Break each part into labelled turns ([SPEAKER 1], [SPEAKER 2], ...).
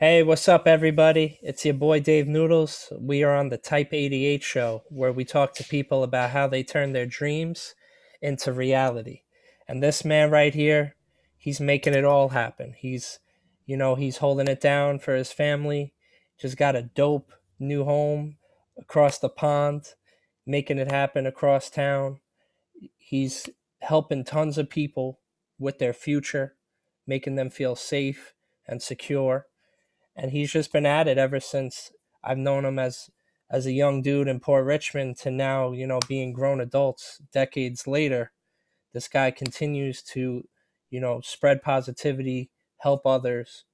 [SPEAKER 1] Hey, what's up, everybody? It's your boy Dave Noodles. We are on the Type 88 show where we talk to people about how they turn their dreams into reality. And this man right here, he's making it all happen. He's, you know, he's holding it down for his family. Just got a dope new home across the pond, making it happen across town. He's helping tons of people with their future, making them feel safe and secure and he's just been at it ever since I've known him as as a young dude in Port Richmond to now, you know, being grown adults decades later. This guy continues to, you know, spread positivity, help others.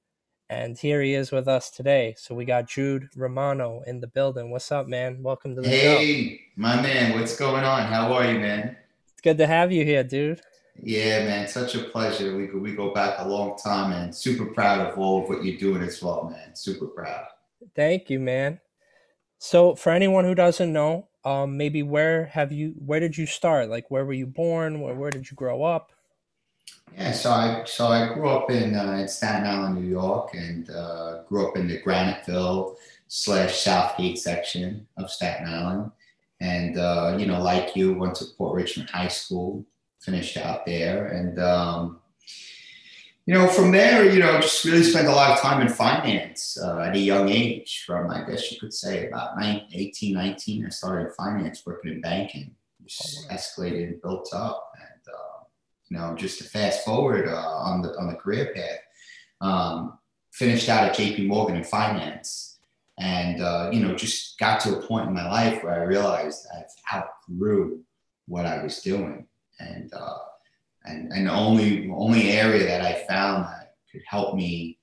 [SPEAKER 1] And here he is with us today. So we got Jude Romano in the building. What's up, man? Welcome to the
[SPEAKER 2] hey,
[SPEAKER 1] show.
[SPEAKER 2] Hey, my man, what's going on? How are you, man?
[SPEAKER 1] It's good to have you here, dude.
[SPEAKER 2] Yeah, man, such a pleasure. We go, we go back a long time and super proud of all of what you're doing as well, man. Super proud.
[SPEAKER 1] Thank you, man. So, for anyone who doesn't know, um, maybe where have you, where did you start? Like, where were you born? Where, where did you grow up?
[SPEAKER 2] Yeah, so I so I grew up in, uh, in Staten Island, New York, and uh, grew up in the Graniteville slash Southgate section of Staten Island. And uh, you know, like you, went to Port Richmond High School, finished out there. And, um, you know, from there, you know, just really spent a lot of time in finance uh, at a young age. From, I guess you could say, about 19, 18, 19, I started in finance, working in banking. Just oh, escalated and built up. And, uh, you know, just to fast forward uh, on, the, on the career path, um, finished out at JP Morgan in finance. And, uh, you know, just got to a point in my life where I realized I've outgrew what I was doing and uh, and and only only area that I found that could help me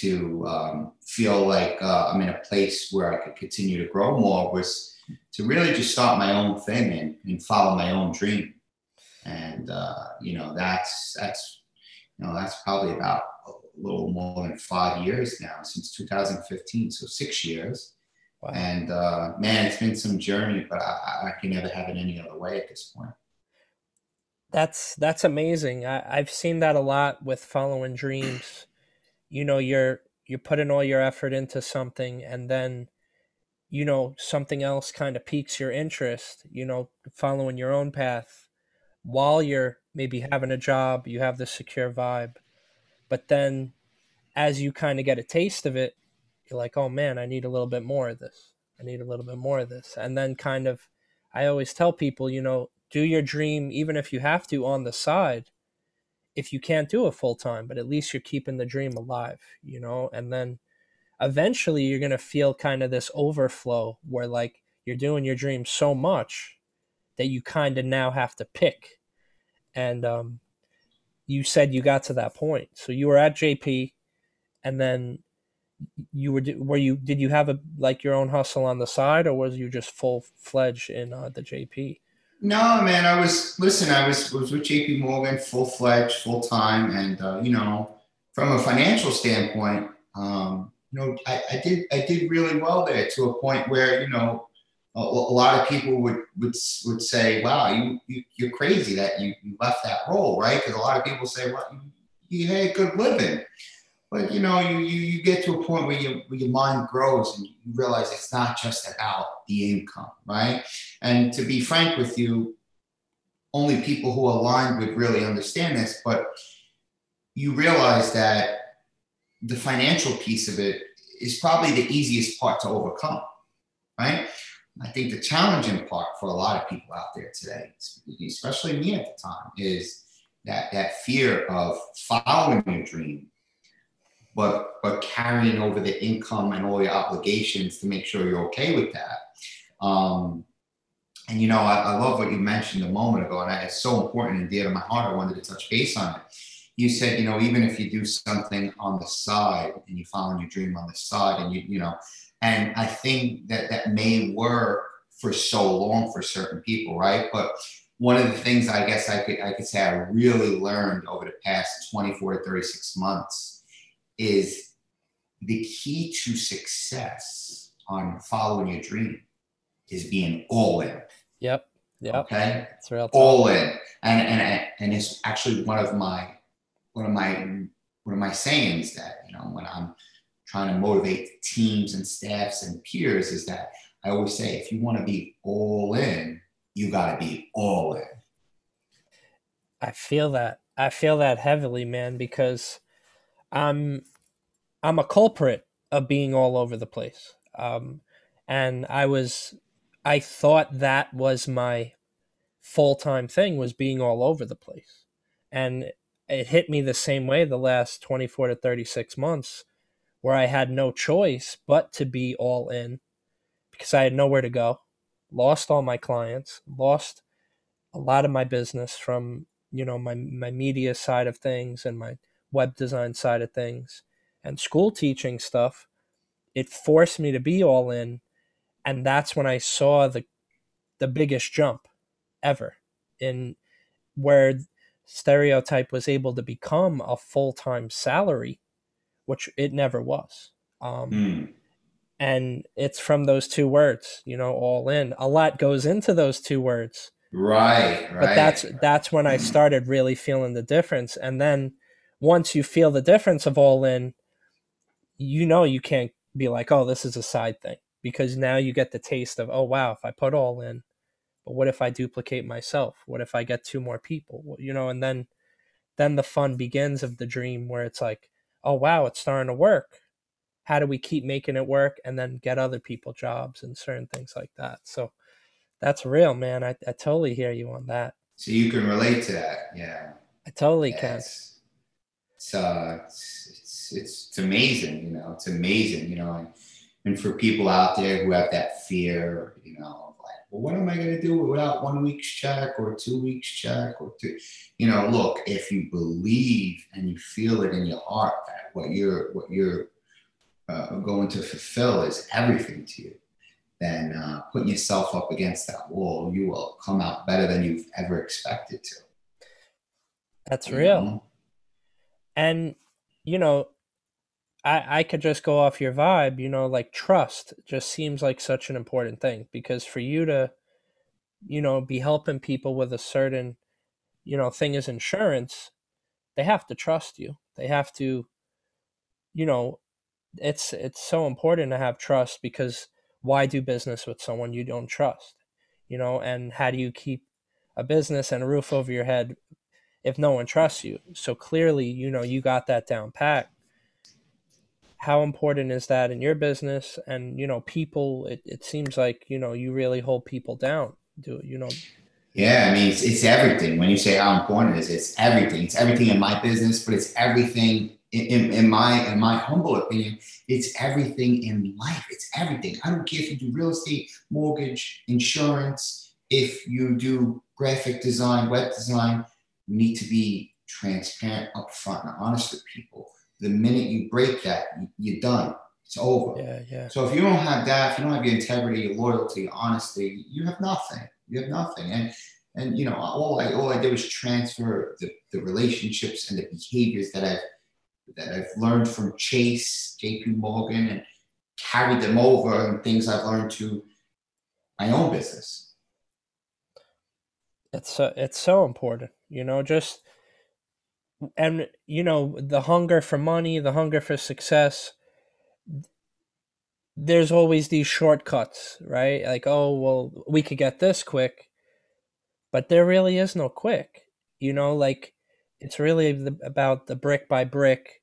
[SPEAKER 2] to um, feel like uh, I'm in a place where I could continue to grow more was to really just start my own thing and, and follow my own dream. And uh, you know that's that's you know that's probably about a little more than five years now since 2015, so six years. Wow. And uh, man, it's been some journey, but I, I can never have it any other way at this point.
[SPEAKER 1] That's that's amazing. I, I've seen that a lot with following dreams. You know, you're you're putting all your effort into something and then you know something else kind of piques your interest you know following your own path while you're maybe having a job you have the secure vibe but then as you kind of get a taste of it you're like oh man i need a little bit more of this i need a little bit more of this and then kind of i always tell people you know do your dream even if you have to on the side if you can't do it full time but at least you're keeping the dream alive you know? And then eventually you're going to feel kind of this overflow where like you're doing your dream so much that you kind of now have to pick. And um you said you got to that point. So you were at jp and then you were were you did you have a like your own hustle on the side or was you just full fledged in uh, the jp
[SPEAKER 2] no, man. I was listen. I was was with J.P. Morgan, full fledged, full time, and uh, you know, from a financial standpoint, um, you know, I, I, did I did really well there to a point where you know, a, a lot of people would would would say, "Wow, you, you you're crazy that you, you left that role, right?" Because a lot of people say, "Well, you, you had a good living." But you know you, you, you get to a point where, you, where your mind grows and you realize it's not just about the income right? And to be frank with you only people who align would really understand this but you realize that the financial piece of it is probably the easiest part to overcome right? I think the challenging part for a lot of people out there today especially me at the time is that that fear of following your dream but but carrying over the income and all your obligations to make sure you're okay with that. Um, and you know, I, I, love what you mentioned a moment ago, and it's so important and dear to my heart. I wanted to touch base on it. You said, you know, even if you do something on the side and you follow your dream on the side, and you, you know, and I think that that may work for so long for certain people, right? But one of the things I guess I could I could say I really learned over the past 24 to 36 months is the key to success on following your dream is being all in.
[SPEAKER 1] Yep. Yep.
[SPEAKER 2] Okay. That's real. All in, and and and it's actually one of my one of my one of my sayings that you know when I'm trying to motivate teams and staffs and peers is that I always say, if you want to be all in, you got to be all in.
[SPEAKER 1] I feel that. I feel that heavily, man, because I'm I'm a culprit of being all over the place. Um, and I was I thought that was my full time thing was being all over the place. And it hit me the same way the last 24 to 36 months where I had no choice but to be all in because I had nowhere to go. Lost all my clients, lost a lot of my business from, you know, my my media side of things and my web design side of things and school teaching stuff. It forced me to be all in. And that's when I saw the the biggest jump ever in where stereotype was able to become a full-time salary which it never was. Um, mm. and it's from those two words you know all in. A lot goes into those two words.
[SPEAKER 2] Right, right
[SPEAKER 1] but that's that's when i started really feeling the difference. And then once you feel the difference of all in you know you can't be like oh this is a side thing because now you get the taste of oh wow if i put all in but what if i duplicate myself? What if i get two more people? You know and then then the fun begins of the dream where it's like oh wow it's starting to work. How do we keep making it work and then get other people jobs and certain things like that? So that's real man. I, I totally hear you on that.
[SPEAKER 2] So you can relate to that yeah.
[SPEAKER 1] I totally yeah, can
[SPEAKER 2] it's, it's uh it's, it's, it's amazing you know it's amazing you know and, and for people out there who have that fear you know well, what am I going to do without one week's check or two weeks check or two? You know, look, if you believe and you feel it in your heart that what you're what you're uh, going to fulfill is everything to you, then uh, putting yourself up against that wall, you will come out better than you've ever expected to.
[SPEAKER 1] That's you real. Know? And you know, I, I could just go off your vibe, you know, like trust just seems like such an important thing because for you to, you know, be helping people with a certain, you know, thing as insurance, they have to trust you. They have to, you know, it's it's so important to have trust because why do business with someone you don't trust? You know, and how do you keep a business and a roof over your head if no one trusts you? So clearly, you know, you got that down pat. How important is that in your business? And you know people it, it seems like you know you really hold people down. Do you know.
[SPEAKER 2] Yeah i mean it's, it's everything. When you say how important it is it's everything. It's everything in my business but it's everything in, in, in my in my humble opinion it's everything in life. It's everything. I don't care if you do real estate mortgage insurance if you do graphic design web design you need to be transparent upfront and honest with people the minute you break that, you're done. It's over.
[SPEAKER 1] Yeah, yeah.
[SPEAKER 2] So if you don't have that, if you don't have your integrity, your loyalty, honesty, you have nothing. You have nothing. And and you know, all I all I did was transfer the, the relationships and the behaviors that I've that I've learned from Chase, JP Morgan, and carried them over and things I've learned to my own business.
[SPEAKER 1] It's so, it's so important, you know, just and you know the hunger for money the hunger for success there's always these shortcuts right? Like oh well we could get this quick but there really is no quick you know? Like it's really the, about the brick by brick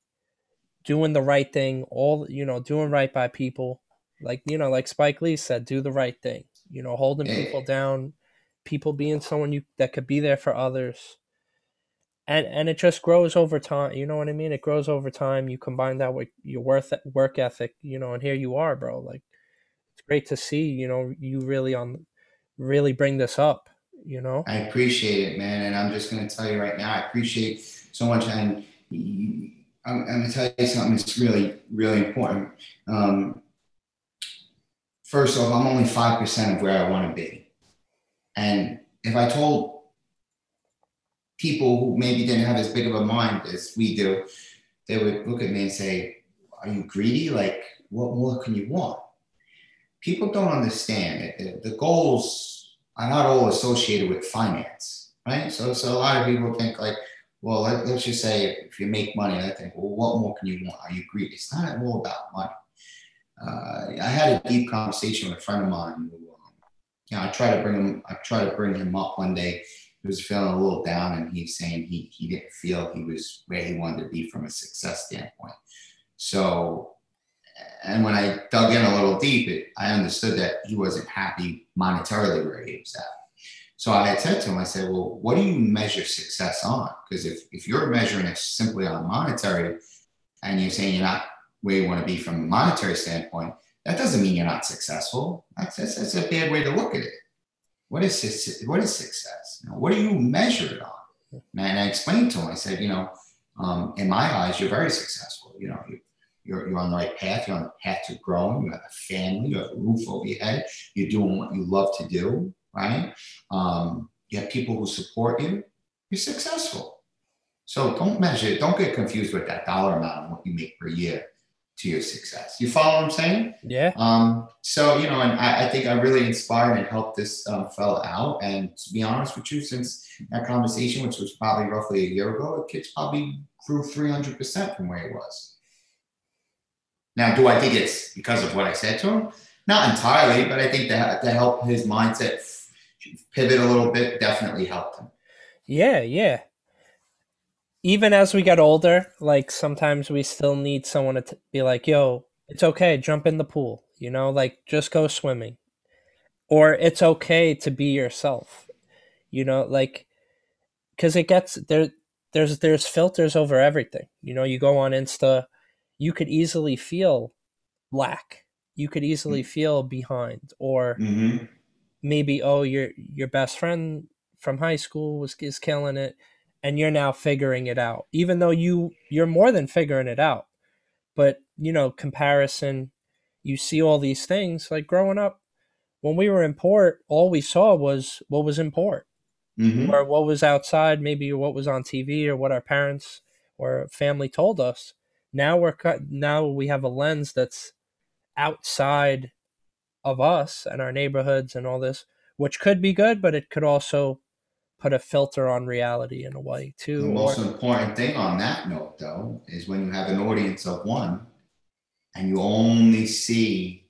[SPEAKER 1] doing the right thing all you know doing right by people. Like you know like spike lee said do the right thing you know holding people down people being someone you that could be there for others and and it just grows over time. You know what I mean? It grows over time. You combine that with your worth work ethic, you know, and here you are, bro. Like it's great to see, you know, you really on really bring this up, you know.
[SPEAKER 2] I appreciate it, man, and I'm just going to tell you right now, I appreciate so much, and I'm, I'm going to tell you something that's really, really important. Um, first off, I'm only five percent of where I want to be, and if I told people who maybe didn't have as big of a mind as we do, they would look at me and say, Are you greedy? Like, what more can you want? People don't understand. The goals are not all associated with finance, right? So, so a lot of people think like, well, let, us just say if you make money, I think, well, what more can you want? Are you greedy? It's not all about money. Uh, I had a deep conversation with a friend of mine. Who, you know, I try to bring him. I try to bring him up one day. He was feeling a little down, and he's saying he he didn't feel he was where he wanted to be from a success standpoint. So, and when I dug in a little deep, it, I understood that he wasn't happy monetarily where he was at. So I had said to him, I said, well, what do you measure success on? Because if, if you're measuring it simply on monetary and you're saying you're not where you want to be from a monetary standpoint, that doesn't mean you're not successful. That's, that's, that's a bad way to look at it. What is, what is success? You know, what do you measure it on? And I explained to him, I said, you know, um, in my eyes, you're very successful. You know, you, you're, you're on the right path. You're on the path to growing. You have a family. You have a roof over your head. You're doing what you love to do right? Um, you have people who support you, you're successful. So don't measure, it. don't get confused with that dollar amount of what you make per year to your success. You follow what I'm saying?
[SPEAKER 1] Yeah.
[SPEAKER 2] Um, so, you know, and I, I, think I really inspired and helped this um, fella out. And to be honest with you, since that conversation, which was probably roughly a year ago, the kid's probably grew 300% from where he was. Now, do I think it's because of what I said to him? Not entirely, but I think that to help his mindset pivot a little bit definitely helped him.
[SPEAKER 1] Yeah, yeah. Even as we get older, like sometimes we still need someone to t- be like, "Yo, it's okay, jump in the pool." You know, like just go swimming. Or it's okay to be yourself. You know, like cuz it gets there there's there's filters over everything. You know, you go on Insta, you could easily feel lack. You could easily mm-hmm. feel behind or mm-hmm maybe oh your your best friend from high school was is killing it and you're now figuring it out even though you you're more than figuring it out. But you know comparison you see all these things like growing up when we were in port all we saw was what was in port. Mm-hmm. or what was outside maybe what was on tv or what our parents or family told us. Now we're cut now we have a lens that's outside of us and our neighborhoods and all this, which could be good, but it could also put a filter on reality in a way too.
[SPEAKER 2] The most or, important thing on that note, though, is when you have an audience of one and you only see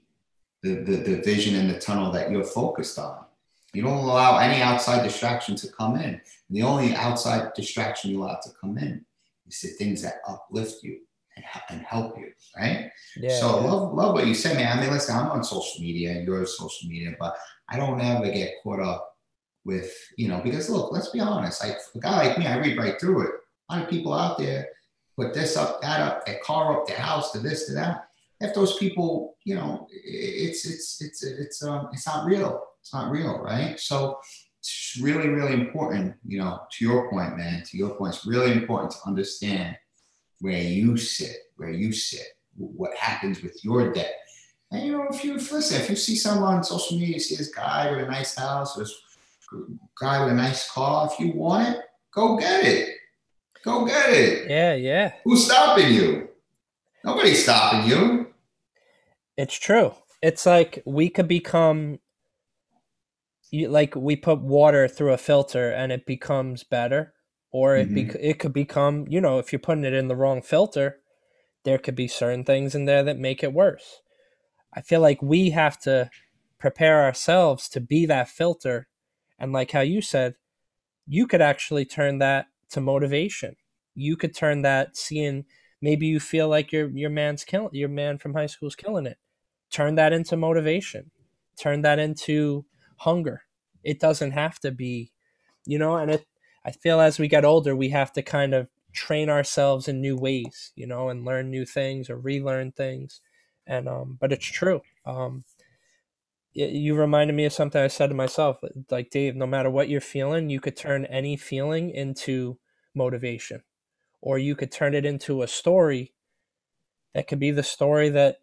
[SPEAKER 2] the, the, the vision and the tunnel that you're focused on. You don't allow any outside distraction to come in. The only outside distraction you allow to come in is the things that uplift you and, help you, right? Yeah, so yeah. love love what you said, man. I mean, listen, I'm on social media, you're on social media, but I don't ever get caught up with, you know, because look, let's be honest, like a guy like me, I read right through it. A lot of people out there put this up, that up, their car up, their house, to this, to that. If those people, you know, it's it's it's it's um it's not real. It's not real, right? So it's really, really important, you know, to your point, man, to your point, it's really important to understand where you sit, where you sit, what happens with your debt. And you know, if you listen, if you see someone on social media, you see this guy with a nice house, this guy with a nice car, if you want it, go get it. Go get it.
[SPEAKER 1] Yeah, yeah.
[SPEAKER 2] Who's stopping you? Nobody's stopping you.
[SPEAKER 1] It's true. It's like we could become you, like we put water through a filter and it becomes better or it mm-hmm. it could become you know if you're putting it in the wrong filter there could be certain things in there that make it worse i feel like we have to prepare ourselves to be that filter and like how you said you could actually turn that to motivation you could turn that seeing maybe you feel like your your man's killing your man from high school is killing it turn that into motivation turn that into hunger it doesn't have to be you know and it I feel as we get older, we have to kind of train ourselves in new ways, you know, and learn new things or relearn things. And um, but it's true. Um, you reminded me of something I said to myself, like Dave. No matter what you're feeling, you could turn any feeling into motivation, or you could turn it into a story. That could be the story that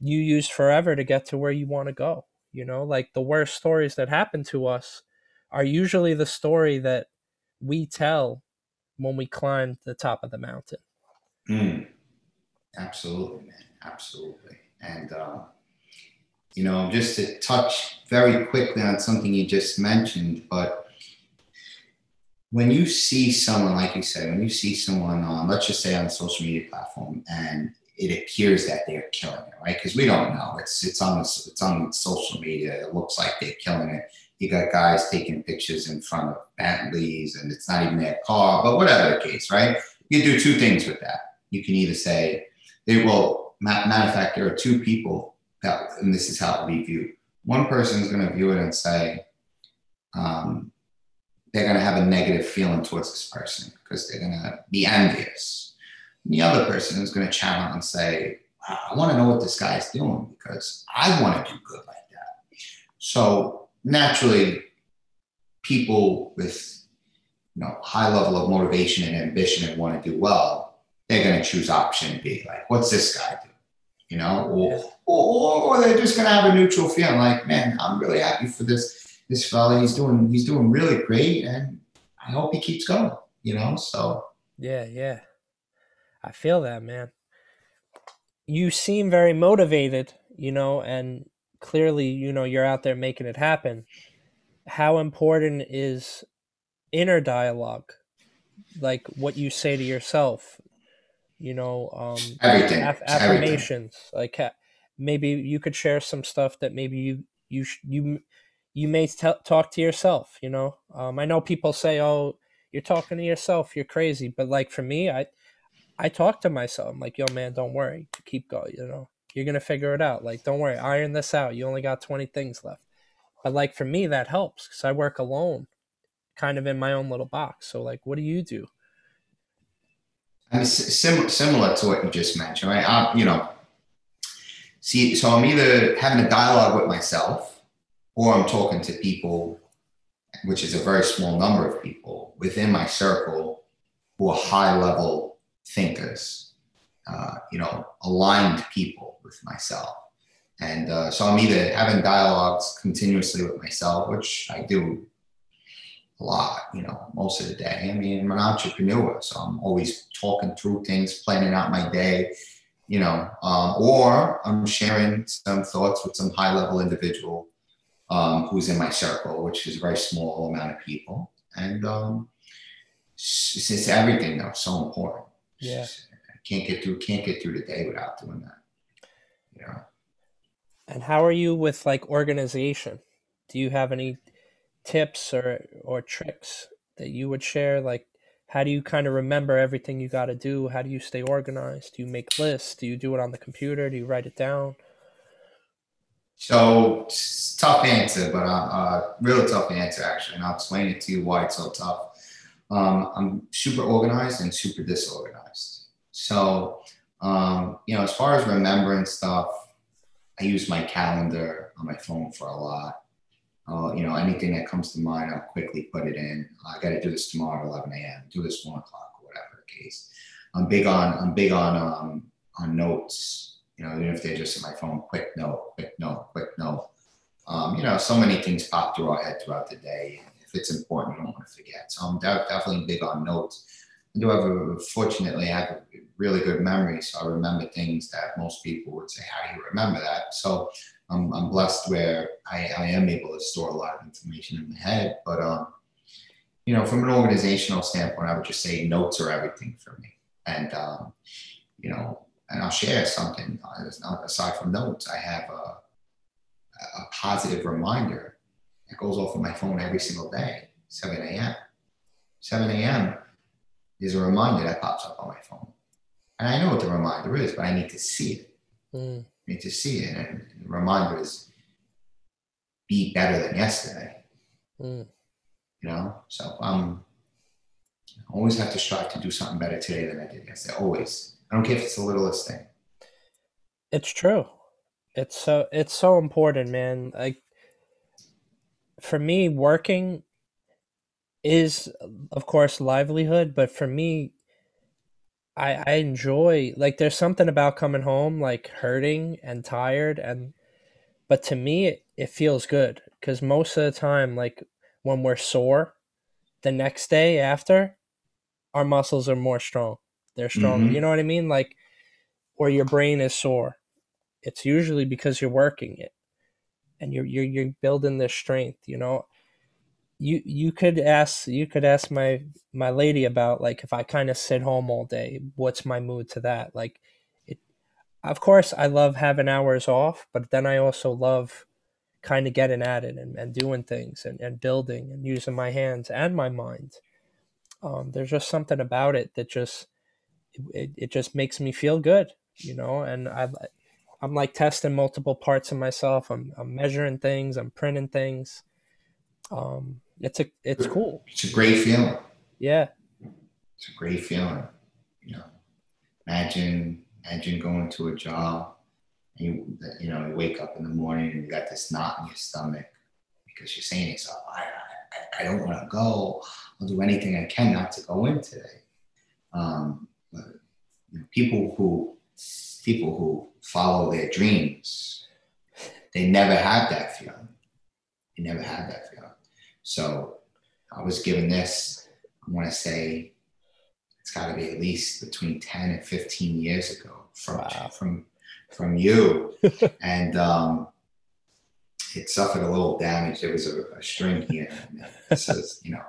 [SPEAKER 1] you use forever to get to where you want to go. You know, like the worst stories that happen to us are usually the story that we tell when we climb the top of the mountain.
[SPEAKER 2] Mm. Absolutely, man. Absolutely. And, uh, you know, just to touch very quickly on something you just mentioned, but when you see someone, like you said, when you see someone on, let's just say on a social media platform, and it appears that they're killing it, right? Because we don't know. It's it's on it's on social media. It looks like they're killing it. You got guys taking pictures in front of Bentleys, and it's not even their car, but whatever the case, right? You do two things with that. You can either say they will. Matter of fact, there are two people that, and this is how we view. One person is going to view it and say, um, they're going to have a negative feeling towards this person because they're going to be envious. And the other person is going to challenge and say, I want to know what this guy is doing because I want to do good like that. So naturally, people with you know high level of motivation and ambition and want to do well, they're going to choose option B. Like, what's this guy do? You know, or, or, or they're just going to have a neutral feeling like, man, I'm really happy for this this fella, he's doing he's doing really great, and I hope he keeps going. You know, so
[SPEAKER 1] yeah, yeah, I feel that, man. You seem very motivated, you know, and clearly, you know, you're out there making it happen. How important is inner dialogue, like what you say to yourself? You know, um,
[SPEAKER 2] everything, aff-
[SPEAKER 1] affirmations. Everything. Like maybe you could share some stuff that maybe you you you you may t- talk to yourself you know? Um, i know people say oh you're talking to yourself you're crazy but like for me i i talk to myself. I'm like yo man don't worry keep going you know? You're gonna figure it out. Like don't worry iron this out. You only got 20 things left. But like for me that helps because i work alone kind of in my own little box. So like what do you do?
[SPEAKER 2] I mean, sim- similar to what you just mentioned right? I, you know see so i'm either having a dialogue with myself or I'm talking to people, which is a very small number of people within my circle who are high level thinkers, uh, you know, aligned people with myself. And uh, so I'm either having dialogues continuously with myself, which I do a lot, you know, most of the day. I mean, I'm an entrepreneur, so I'm always talking through things, planning out my day, you know, um, or I'm sharing some thoughts with some high level individual um, who's in my circle, which is a very small amount of people. And um, it's, it's everything though, so important.
[SPEAKER 1] Yeah.
[SPEAKER 2] I can't get through, can't get through the day without doing that. You know?
[SPEAKER 1] And how are you with like organization? Do you have any tips or, or tricks that you would share? Like, how do you kind of remember everything you got to do? How do you stay organized? Do you make lists? Do you do it on the computer? Do you write it down?
[SPEAKER 2] So tough answer, but uh, uh, real tough answer actually, and I'll explain it to you why it's so tough. Um, I'm super organized and super disorganized. So um, you know, as far as remembering stuff, I use my calendar on my phone for a lot. Uh, you know, anything that comes to mind, I'll quickly put it in. I got to do this tomorrow at 11 a.m. Do this one o'clock, or whatever the case. I'm big on I'm big on um, on notes you know, even if they're just in my phone, quick note, quick note, quick note. Um, you know, so many things pop through our head throughout the day. If it's important, you don't want to forget. So I'm definitely big on notes. I do have a, fortunately, I have a really good memory. So I remember things that most people would say, how do you remember that? So I'm, I'm blessed where I, I am able to store a lot of information in my head. But, um, you know, from an organizational standpoint, I would just say notes are everything for me. And, um, you know, and I'll share something aside from notes. I have a, a positive reminder that goes off of my phone every single day, 7 a.m. 7 a.m. is a reminder that pops up on my phone. And I know what the reminder is, but I need to see it. Mm. Need to see it. And the reminder is be better than yesterday. Mm. You know, so um, I always have to strive to do something better today than I did yesterday. Always. I don't care if it's the littlest thing.
[SPEAKER 1] It's true. It's so it's so important, man. Like for me, working is of course livelihood, but for me, I I enjoy like there's something about coming home like hurting and tired and but to me it, it feels good because most of the time like when we're sore the next day after our muscles are more strong they're strong. Mm-hmm. You know what I mean? Like, or your brain is sore. It's usually because you're working it, and you're you're you're building this strength. You know, you you could ask you could ask my my lady about like if I kind of sit home all day, what's my mood to that? Like it of course I love having hours off, but then I also love kind of getting at it and, and doing things and, and building and using my hands and my mind. Um, there's just something about it that just it, it just makes me feel good, you know, and I I'm like testing multiple parts of myself. I'm, I'm measuring things. I'm printing things. Um, it's a it's cool.
[SPEAKER 2] It's a great feeling.
[SPEAKER 1] Yeah,
[SPEAKER 2] it's a great feeling. You know, imagine imagine going to a job and you you know you wake up in the morning and you got this knot in your stomach because you're saying to yourself, I I, I don't want to go. I'll do anything I can not to go in today. Um, but, you know, people who people who follow their dreams, they never have that feeling. They never have that feeling. So I was given this, I want to say it's got to be at least between 10 and 15 years ago from, wow. from, from you. and um, it suffered a little damage. There was a, a string here. This is, you know,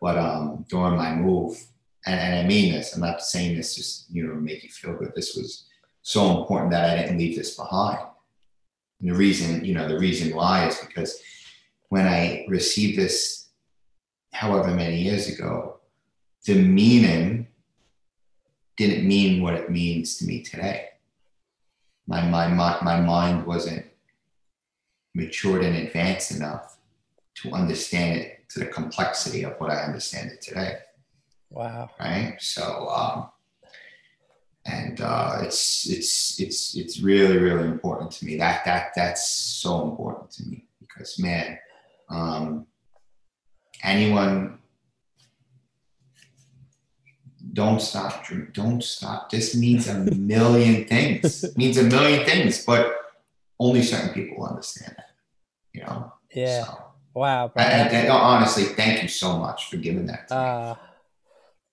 [SPEAKER 2] but um, during my move, and, and, I mean this, I'm not saying this just, you know, make you feel good. This was so important that I didn't leave this behind. And the reason, you know, the reason why is because when I received this, however many years ago, the meaning didn't mean what it means to me today. My, my, my, my mind wasn't matured and advanced enough to understand it to the complexity of what I understand it today.
[SPEAKER 1] Wow.
[SPEAKER 2] Right. So, um, and uh, it's it's it's it's really really important to me. That that that's so important to me because man, um, anyone don't stop drink don't stop. This means a million things. It means a million things but only certain people understand that you know?
[SPEAKER 1] Yeah. So, wow
[SPEAKER 2] bro. And, and, honestly thank you so much for giving that
[SPEAKER 1] uh,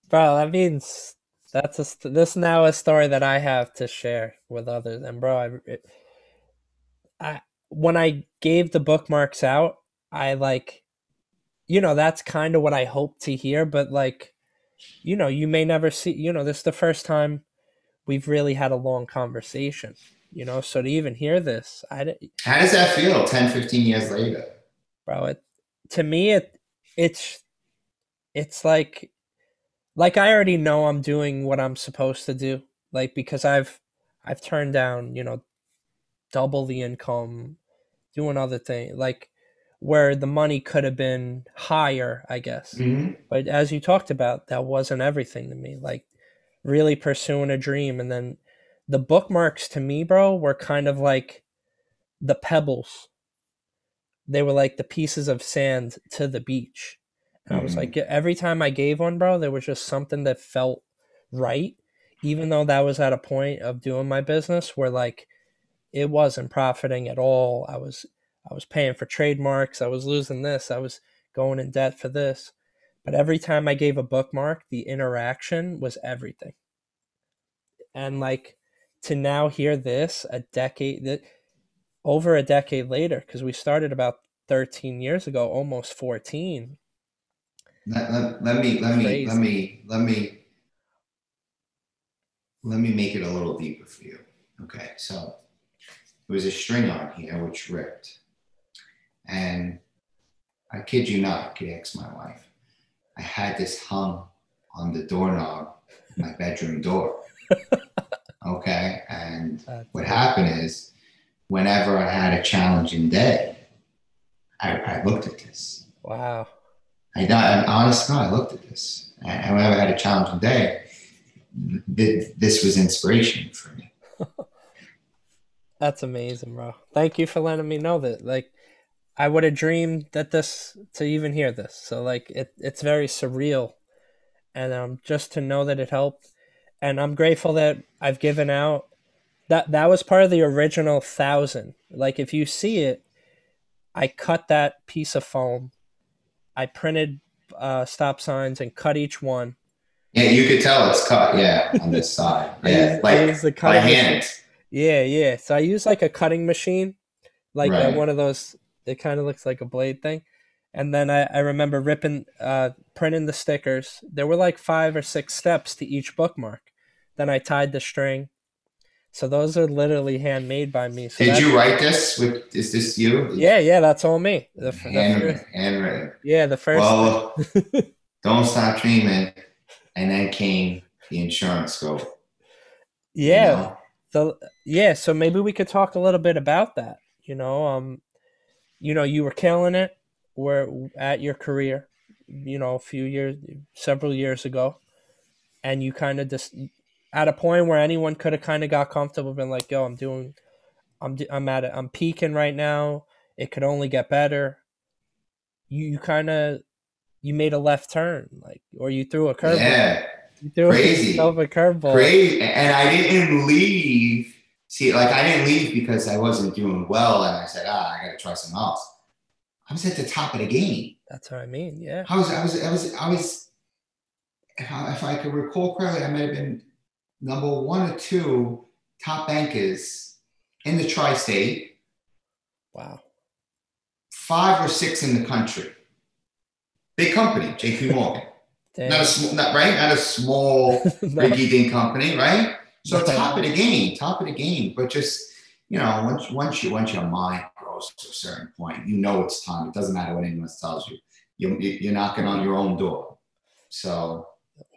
[SPEAKER 1] bro that means that's a this now a story that I have to share with others. And bro, I, it, I when I gave the bookmarks out, I like, you know, that's kind of what I hope to hear. But like, you know, you may never see. You know, this is the first time we've really had a long conversation. You know, so to even hear this, I did.
[SPEAKER 2] how does that feel 10, 15 years later,
[SPEAKER 1] bro? It to me, it it's it's like like I already know I'm doing what I'm supposed to do. Like because I've I've turned down, you know, double the income, doing other things like where the money could have been higher, I guess. Mm-hmm. But as you talked about, that wasn't everything to me. Like really pursuing a dream and then the bookmarks to me, bro, were kind of like the pebbles. They were like the pieces of sand to the beach. And I was like, mm-hmm. every time I gave one, bro, there was just something that felt right, even though that was at a point of doing my business where like it wasn't profiting at all. I was I was paying for trademarks. I was losing this. I was going in debt for this. But every time I gave a bookmark, the interaction was everything. And like to now hear this a decade that over a decade later, because we started about 13 years ago, almost 14
[SPEAKER 2] let, let, let me let me let me let me let me make it a little deeper for you. Okay, so it was a string on here which ripped, and I kid you not, I could ask my wife. I had this hung on the doorknob, my bedroom door. okay, and what happened is, whenever I had a challenging day, I, I looked at this.
[SPEAKER 1] Wow.
[SPEAKER 2] I, I honest God, I looked at this. And whenever I had a challenging day, this was inspiration for me.
[SPEAKER 1] That's amazing, bro. Thank you for letting me know that. Like, I would have dreamed that this to even hear this. So like, it it's very surreal, and um, just to know that it helped, and I'm grateful that I've given out. That that was part of the original thousand. Like, if you see it, I cut that piece of foam I printed uh, stop signs and cut each one.
[SPEAKER 2] Yeah, you could tell it's cut. Yeah, on this side. Yeah, like the by hand.
[SPEAKER 1] Yeah, yeah. So I use like a cutting machine, like right. uh, one of those. It kind of looks like a blade thing, And then I, I remember ripping, uh, printing the stickers. There were like five or six steps to each bookmark. Then I tied the string. So those are literally handmade by me. So
[SPEAKER 2] Did you write this? With is this you?
[SPEAKER 1] Yeah, yeah, that's all me. The,
[SPEAKER 2] handwritten, handwritten.
[SPEAKER 1] Yeah, the first.
[SPEAKER 2] Well, don't stop dreaming. And then came the insurance scope.
[SPEAKER 1] Yeah. You know? The yeah, so maybe we could talk a little bit about that. You know, um, you know, you were killing it. Were at your career, you know, a few years, several years ago, and you kind of just at a point where anyone could have kind of got comfortable, been like, "Yo, I'm doing, I'm I'm at it, I'm peaking right now. It could only get better." You you kind of you made a left turn, like, or you threw a curveball.
[SPEAKER 2] Yeah,
[SPEAKER 1] you threw
[SPEAKER 2] crazy.
[SPEAKER 1] a curveball.
[SPEAKER 2] Crazy, and I didn't leave. See, like I didn't leave because I wasn't doing well, and I said, "Ah, I got to try something else." I was at the top of the game.
[SPEAKER 1] That's what I mean. Yeah.
[SPEAKER 2] I was. I was. I was. I was. If I, if I could recall correctly, I might have been number one or two top bankers in the tri-state.
[SPEAKER 1] Wow.
[SPEAKER 2] Five or six in the country. Big company, J.P. Morgan. not a small, not right, not a small no. dink company, right? So top of the game, top of the game. But just you know, once once you once your mind grows to a certain point, you know it's time. It doesn't matter what anyone else tells you. You you're knocking on your own door. So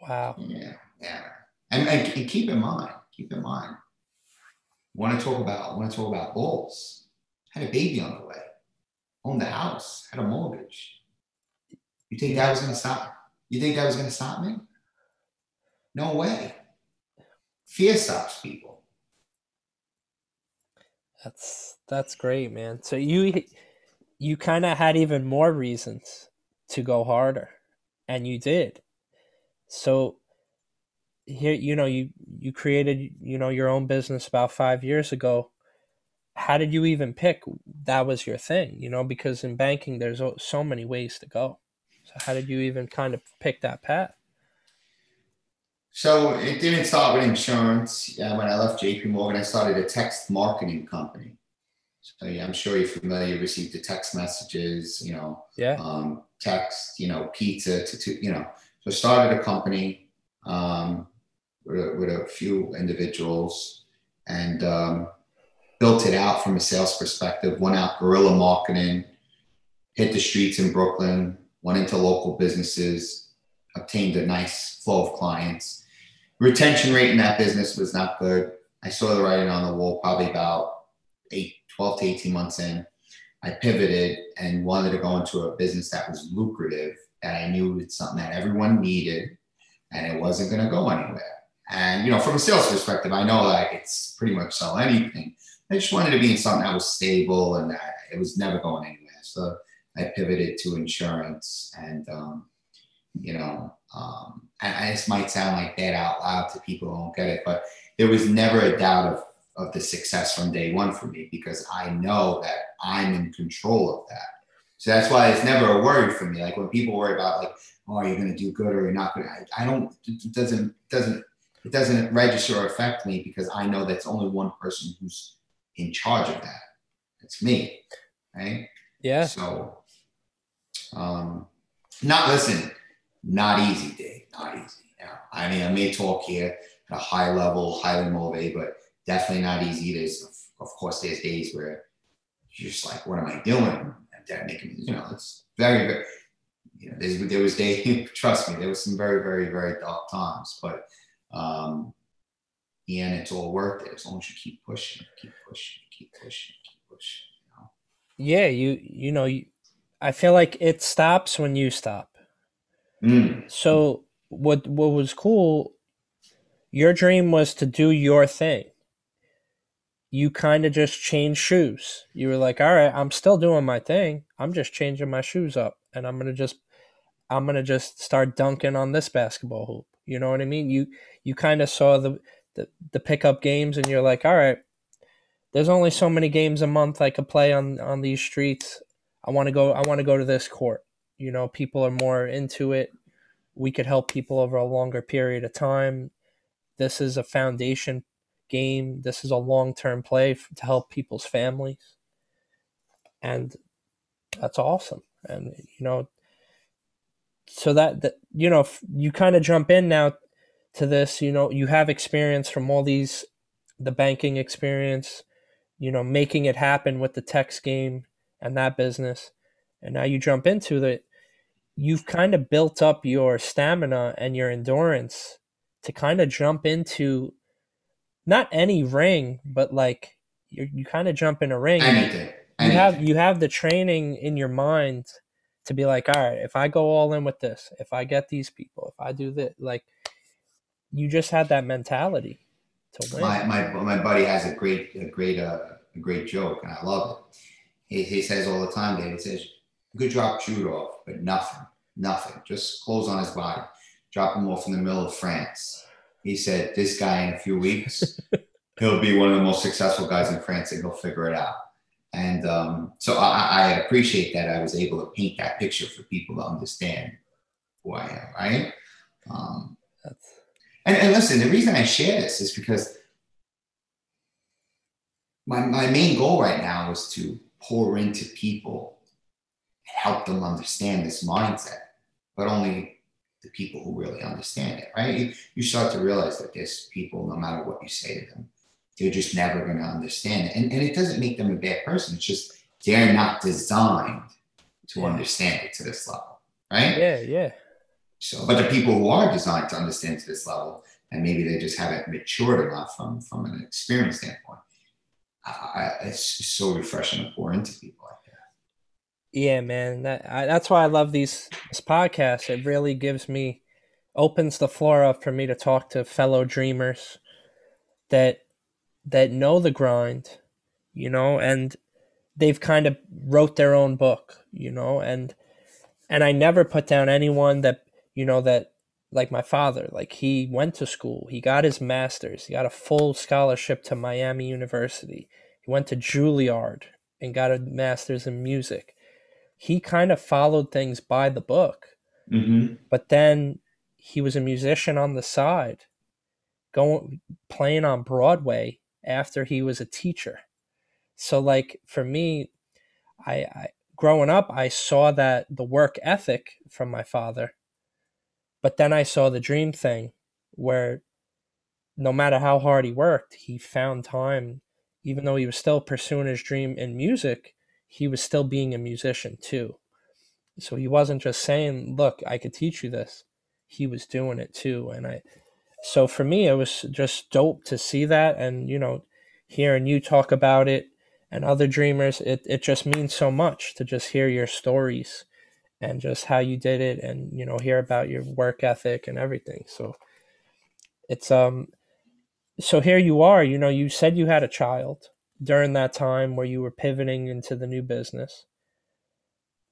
[SPEAKER 1] wow.
[SPEAKER 2] Yeah, yeah. And, and, and keep in mind, keep in mind, want to talk about want to talk about bulls. Had a baby on the way, owned the house, had a mortgage. You think that was going to stop? You think that was going to stop me? No way. Fear stops people.
[SPEAKER 1] That's that's great, man. So you you kind of had even more reasons to go harder, and you did. So here, you know, you you created you know your own business about five years ago. How did you even pick that was your thing? You know, because in banking there's so many ways to go. So how did you even kind of pick that path?
[SPEAKER 2] So it didn't start with insurance. Yeah, when I left JP Morgan, I started a text marketing company. So yeah, I'm sure you're familiar. You received the text messages, you know,
[SPEAKER 1] yeah,
[SPEAKER 2] um, text, you know, pizza to, to you know. So I started a company um, with, a, with a few individuals and um, built it out from a sales perspective. Went out guerrilla marketing, hit the streets in Brooklyn, went into local businesses, obtained a nice flow of clients. Retention rate in that business was not good. I saw the writing on the wall probably about eight, 12 to 18 months in. I pivoted and wanted to go into a business that was lucrative, that I knew it's something that everyone needed and it wasn't going to go anywhere. And, you know, from a sales perspective, I know that it's pretty much sell anything. I just wanted to be in something that was stable and that it was never going anywhere. So I pivoted to insurance and, um, you know, um, and this might sound like that out loud to people who don't get it, but there was never a doubt of, of the success from day one for me because I know that I'm in control of that. So that's why it's never a worry for me. Like when people worry about like, oh, are you going to do good or you're not going to, I don't, it doesn't, doesn't, it doesn't register or affect me because I know that's only one person who's in charge of that. It's me. Right.
[SPEAKER 1] Yeah.
[SPEAKER 2] So um, not listen, not easy, Dave. Not easy. Yeah. I mean, I may talk here at a high level, highly motivated, but definitely not easy. There's, of course, there's days where you're just like, what am I doing? And that making, you know, it's very, very. You know, there was days. Trust me, there was some very, very, very dark times, but um, end, it's all worth it as long as you keep pushing, keep pushing, keep pushing, keep pushing. You know?
[SPEAKER 1] Yeah, you you know you I feel like it stops when you stop.
[SPEAKER 2] Mm.
[SPEAKER 1] So what what was cool, your dream was to do your thing. You kind of just changed shoes. You were like, "All right, I'm still doing my thing. I'm just changing my shoes up and I'm to just I'm to just start dunking on this basketball hoop." You know what I mean? You you kind of saw the, the the pickup games and you're like, "All right, there's only so many games a month I could play on on these streets. I want to go I want to go to this court. You know, people are more into it. We could help people over a longer period of time. This is a foundation game. This is a long-term play to help people's families. And that's awesome. and you know so that, that you know you kind of jump in now to this you know you have experience from all these the banking experience you know making it happen with the text game and that business and now you jump into the you've kind of built up your stamina and your endurance to kind of jump into not any ring but like you you kind of jump in a ring.
[SPEAKER 2] Anything.
[SPEAKER 1] you have you have the training in your mind to be like all right if i go all in with this if i get these people if i do this like you just had that mentality to win.
[SPEAKER 2] My, my my buddy has a great a great uh, a great joke and i love it. He, he says all the time david says good drop shoot off but nothing nothing. Just clothes on his body. Drop him off in the middle of france. He said this guy in a few weeks he'll be one of the most successful guys in france and he'll figure it out. And um, so I, I, appreciate that I was able to paint that picture for people to understand who I am, right? Um, and, and listen, the reason I share this is because my, my main goal right now is to pour into people help them understand this mindset, but only the people who really understand it, right? You, you start to realize that there's people, no matter what you say to them, they're just never going to understand it. And, and it doesn't make them a bad person. It's just they're not designed to understand it to this level, right?
[SPEAKER 1] Yeah, yeah.
[SPEAKER 2] So, but the people who are designed to understand to this level, and maybe they just haven't matured enough from from an experience standpoint, I, it's so refreshing to pour into people.
[SPEAKER 1] Yeah, man. That I, that's why I love these this podcast. It really gives me opens the floor up for me to talk to fellow dreamers that that know the grind, you know, and they've kind of wrote their own book, you know, and and I never put down anyone that you know that like my father, like he went to school, he got his master's, he got a full scholarship to Miami University. He went to Juilliard and got a master's in music. He kind of followed things by the book.
[SPEAKER 2] Mm-hmm.
[SPEAKER 1] But then he was a musician on the side, going playing on Broadway after he was a teacher. So like for me, I, I growing up, I saw that the work ethic from my father, but then I saw the dream thing where no matter how hard he worked, he found time, even though he was still pursuing his dream in music, he was still being a musician too. So he wasn't just saying, Look, I could teach you this. He was doing it too. And I so for me it was just dope to see that and you know hearing you talk about it and other dreamers it, it just means so much to just hear your stories and just how you did it and you know hear about your work ethic and everything so it's um so here you are you know you said you had a child during that time where you were pivoting into the new business?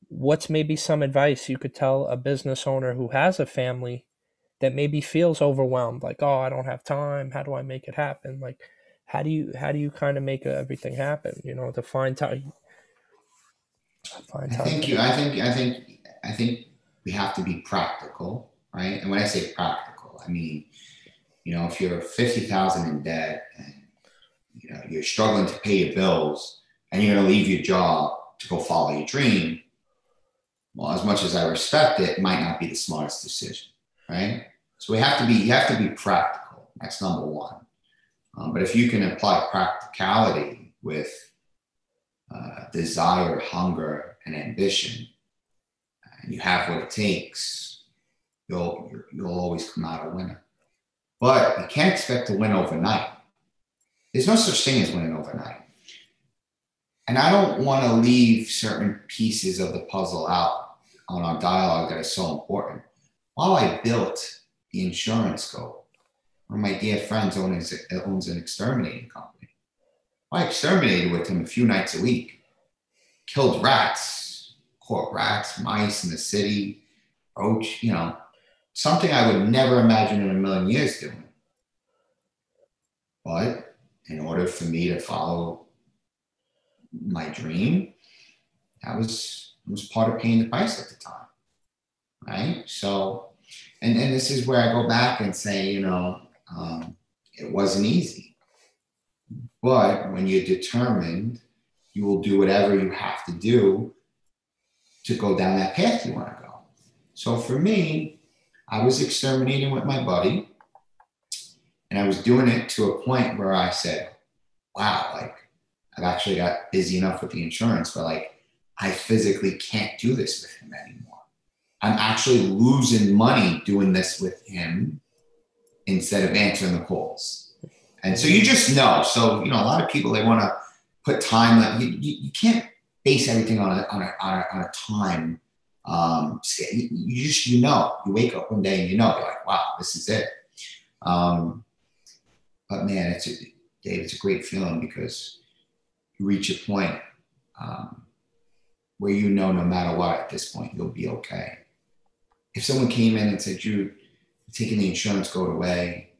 [SPEAKER 1] What's maybe some advice you could tell a business owner who has a family that maybe feels overwhelmed like oh i don't have time. How do i make it happen? Like how do you how do you kind of make uh, everything happen you know to find time
[SPEAKER 2] find time? i think you i think i think i think we have to be practical right? And when i say practical i mean you know if you're 50000 in debt and you know you're struggling to pay your bills and you're going to leave your job to go follow your dream well as much as i respect it, it might not be the smartest decision right? So we have to be, you have to be practical. That's number one. Um, but if you can apply practicality with uh, desire, hunger, and ambition, and you have what it takes, you'll you'll always come out a winner. But you can't expect to win overnight. There's no such thing as winning overnight. And I don't want to leave certain pieces of the puzzle out on our dialogue that is so important. While I built the insurance goat, one of my dear friends owns, owns an exterminating company. I exterminated with him a few nights a week, killed rats, caught rats, mice in the city, roach, you know, something I would never imagine in a million years doing. But in order for me to follow my dream, that was was part of paying the price at the time. Right. So and and this is where I go back and say, you know, um, it wasn't easy, but when you're determined, you will do whatever you have to do to go down that path you want to go. So for me, I was exterminating with my buddy, and I was doing it to a point where I said, "Wow, like I've actually got busy enough with the insurance, but like I physically can't do this with him anymore. I'm actually losing money doing this with him instead of answering the calls." And so you just know. So you know, a lot of people they want to put time. You, you, you can't base everything on a on a, on a, on a time. Um, you just you know you wake up one day and you know you're like wow this is it. Um, but man, it's a, Dave, it's a great feeling because you reach a point um, where you know no matter what at this point you'll be okay. If someone came in and said you taking the insurance go away,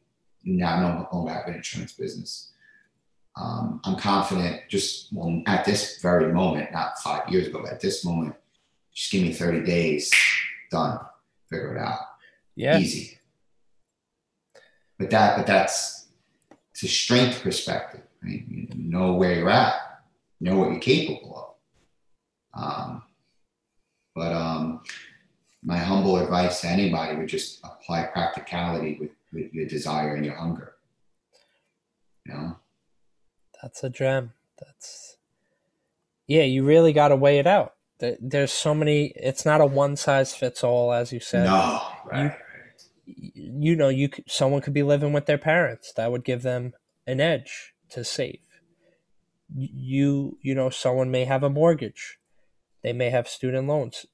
[SPEAKER 2] you now no longer have an insurance business um, I'm confident just well, at this very moment, not five years ago, but at this moment, just give me 30 days, done, figure it out.
[SPEAKER 1] Yeah.
[SPEAKER 2] Easy. But that, but that's it's a strength perspective. Right? You know where you're at, know what you're capable of. Um, but um, my humble advice to anybody would just apply practicality with, with your desire and your hunger. You know?
[SPEAKER 1] That's a gem. That's yeah. You really got to weigh it out. There's so many. It's not a one size fits all, as you said.
[SPEAKER 2] No, right.
[SPEAKER 1] You, know, you could, someone could be living with their parents. That would give them an edge to save. You you know, someone may have a mortgage. They may have student loans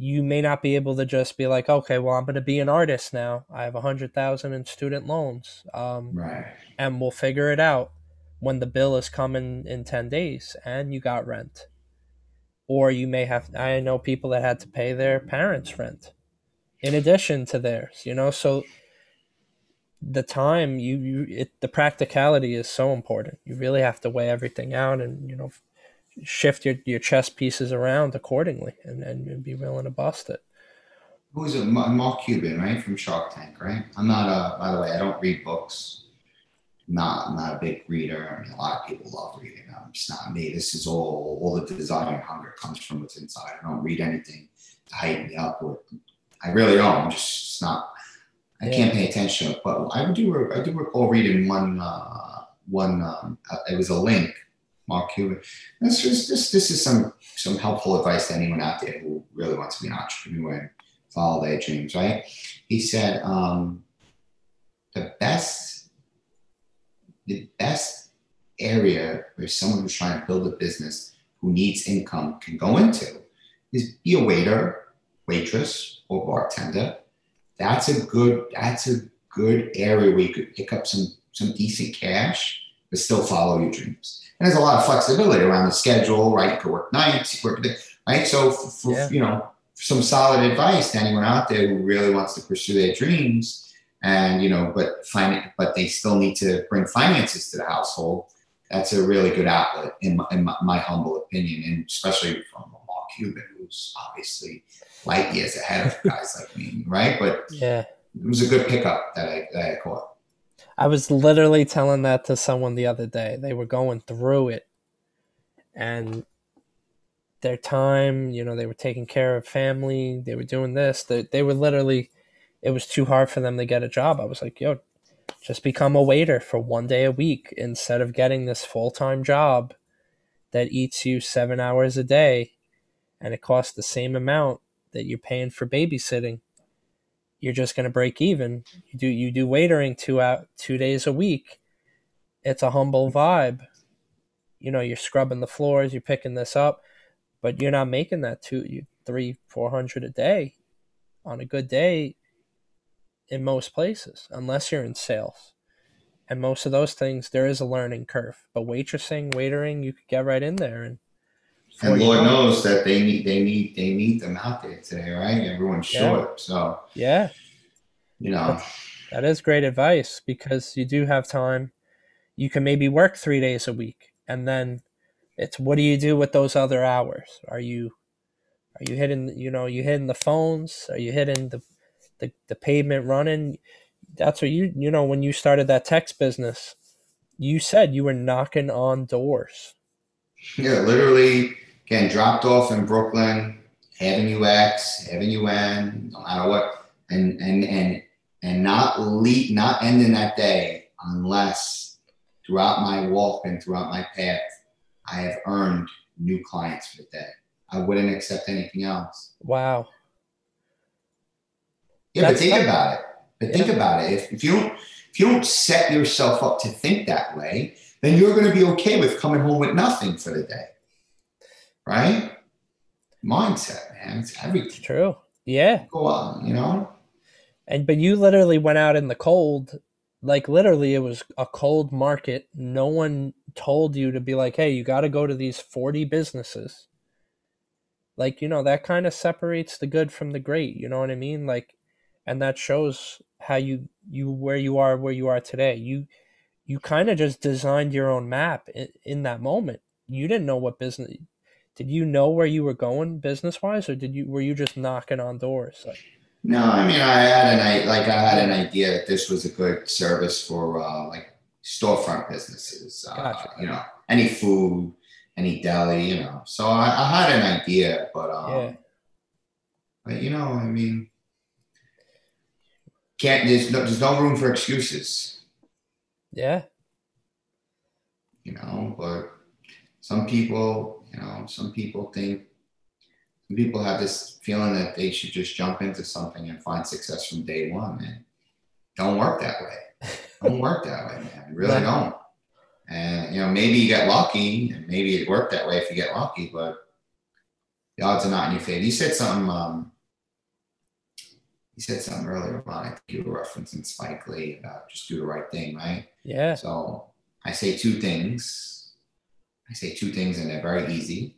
[SPEAKER 1] you may not be able to just be like, okay, well, I'm going to be an artist now. I have a hundred thousand in student loans, um,
[SPEAKER 2] right?
[SPEAKER 1] And we'll figure it out when the bill is coming in 10 days and you got rent or you may have i know people that had to pay their parents rent in addition to theirs you know so the time you, you it, the practicality is so important you really have to weigh everything out and you know shift your, your chess pieces around accordingly and, and be willing to bust it
[SPEAKER 2] who's it mark cuban right from shark tank right i'm not a by the way i don't read books not not a big reader. I mean, a lot of people love reading. I'm not me. This is all all the desire and hunger comes from what's inside. I don't read anything to hype me up, or I really don't. I'm just not. I yeah. can't pay attention. But I do. I do recall reading one. Uh, one. Um, it was a link. Mark Cuban. This is this this is some some helpful advice to anyone out there who really wants to be an entrepreneur and follow their dreams. Right? He said um, the best the best area where someone who's trying to build a business who needs income can go into is be a waiter, waitress, or bartender. That's a good that's a good area where you could pick up some some decent cash, but still follow your dreams. And there's a lot of flexibility around the schedule, right? You could work nights, you work right. So for, for yeah. you know, some solid advice to anyone out there who really wants to pursue their dreams and you know, but find it, but they still need to bring finances to the household. That's a really good outlet, in my, in my, my humble opinion, and especially from Cuban, who's obviously light years ahead of guys like me, right? But
[SPEAKER 1] yeah,
[SPEAKER 2] it was a good pickup that I, that I caught.
[SPEAKER 1] I was literally telling that to someone the other day. They were going through it, and their time, you know, they were taking care of family. They were doing this. They, they were literally it was too hard for them to get a job. I was like, yo, just become a waiter for one day a week instead of getting this full time job that eats you seven hours a day and it costs the same amount that you're paying for babysitting. You're just gonna break even. You do you do waitering two out two days a week. It's a humble vibe. You know, you're scrubbing the floors, you're picking this up, but you're not making that two you three, four hundred a day. On a good day, in most places, unless you're in sales. And most of those things, there is a learning curve. But waitressing, waitering, you could get right in there and.
[SPEAKER 2] And Lord knows that they need they need they need them out there today, right? Everyone's yeah. short, so
[SPEAKER 1] yeah,
[SPEAKER 2] you know
[SPEAKER 1] That's, that is great advice because you do have time. You can maybe work three days a week, and then it's what do you do with those other hours? Are you are you hitting you know you hitting the phones? Are you hitting the the, the pavement running. That's what you you know when you started that text business, you said you were knocking on doors.
[SPEAKER 2] Yeah, literally getting dropped off in Brooklyn, Avenue X, Avenue N, no matter what, and and and and not lead, not ending that day unless throughout my walk and throughout my path, I have earned new clients for the day. I wouldn't accept anything else.
[SPEAKER 1] Wow.
[SPEAKER 2] Yeah, That's but think tough. about it. But yeah. think about it. If, if you don't if you don't set yourself up to think that way, then you're going to be okay with coming home with nothing for the day. Right? Mindset, man. It's everything. It's
[SPEAKER 1] true. Yeah.
[SPEAKER 2] Go on, you know?
[SPEAKER 1] And but you literally went out in the cold. Like literally it was a cold market. No one told you to be like, hey, you gotta go to these 40 businesses. Like, you know, that kind of separates the good from the great, you know what I mean? Like and that shows how you you where you are where you are today. You you kind of just designed your own map in, in that moment. You didn't know what business. Did you know where you were going business wise, or did you were you just knocking on doors? Like,
[SPEAKER 2] no, I mean I had an like I had an idea that this was a good service for uh, like storefront businesses. Uh, gotcha. You know, any food, any deli, you know. So I, I had an idea, but um, yeah. but you know, I mean, can't there's no there's no room for excuses.
[SPEAKER 1] Yeah.
[SPEAKER 2] You know, but some people, you know, some people think some people have this feeling that they should just jump into something and find success from day one. And don't work that way. don't work that way, man. really don't. And you know, maybe you get lucky, and maybe it worked that way if you get lucky, but the odds are not in your favor. You said something. Um, you said something earlier about I think you were referencing Spike Lee about just do the right thing, right?
[SPEAKER 1] Yeah.
[SPEAKER 2] So I say two things. I say two things, and they're very easy.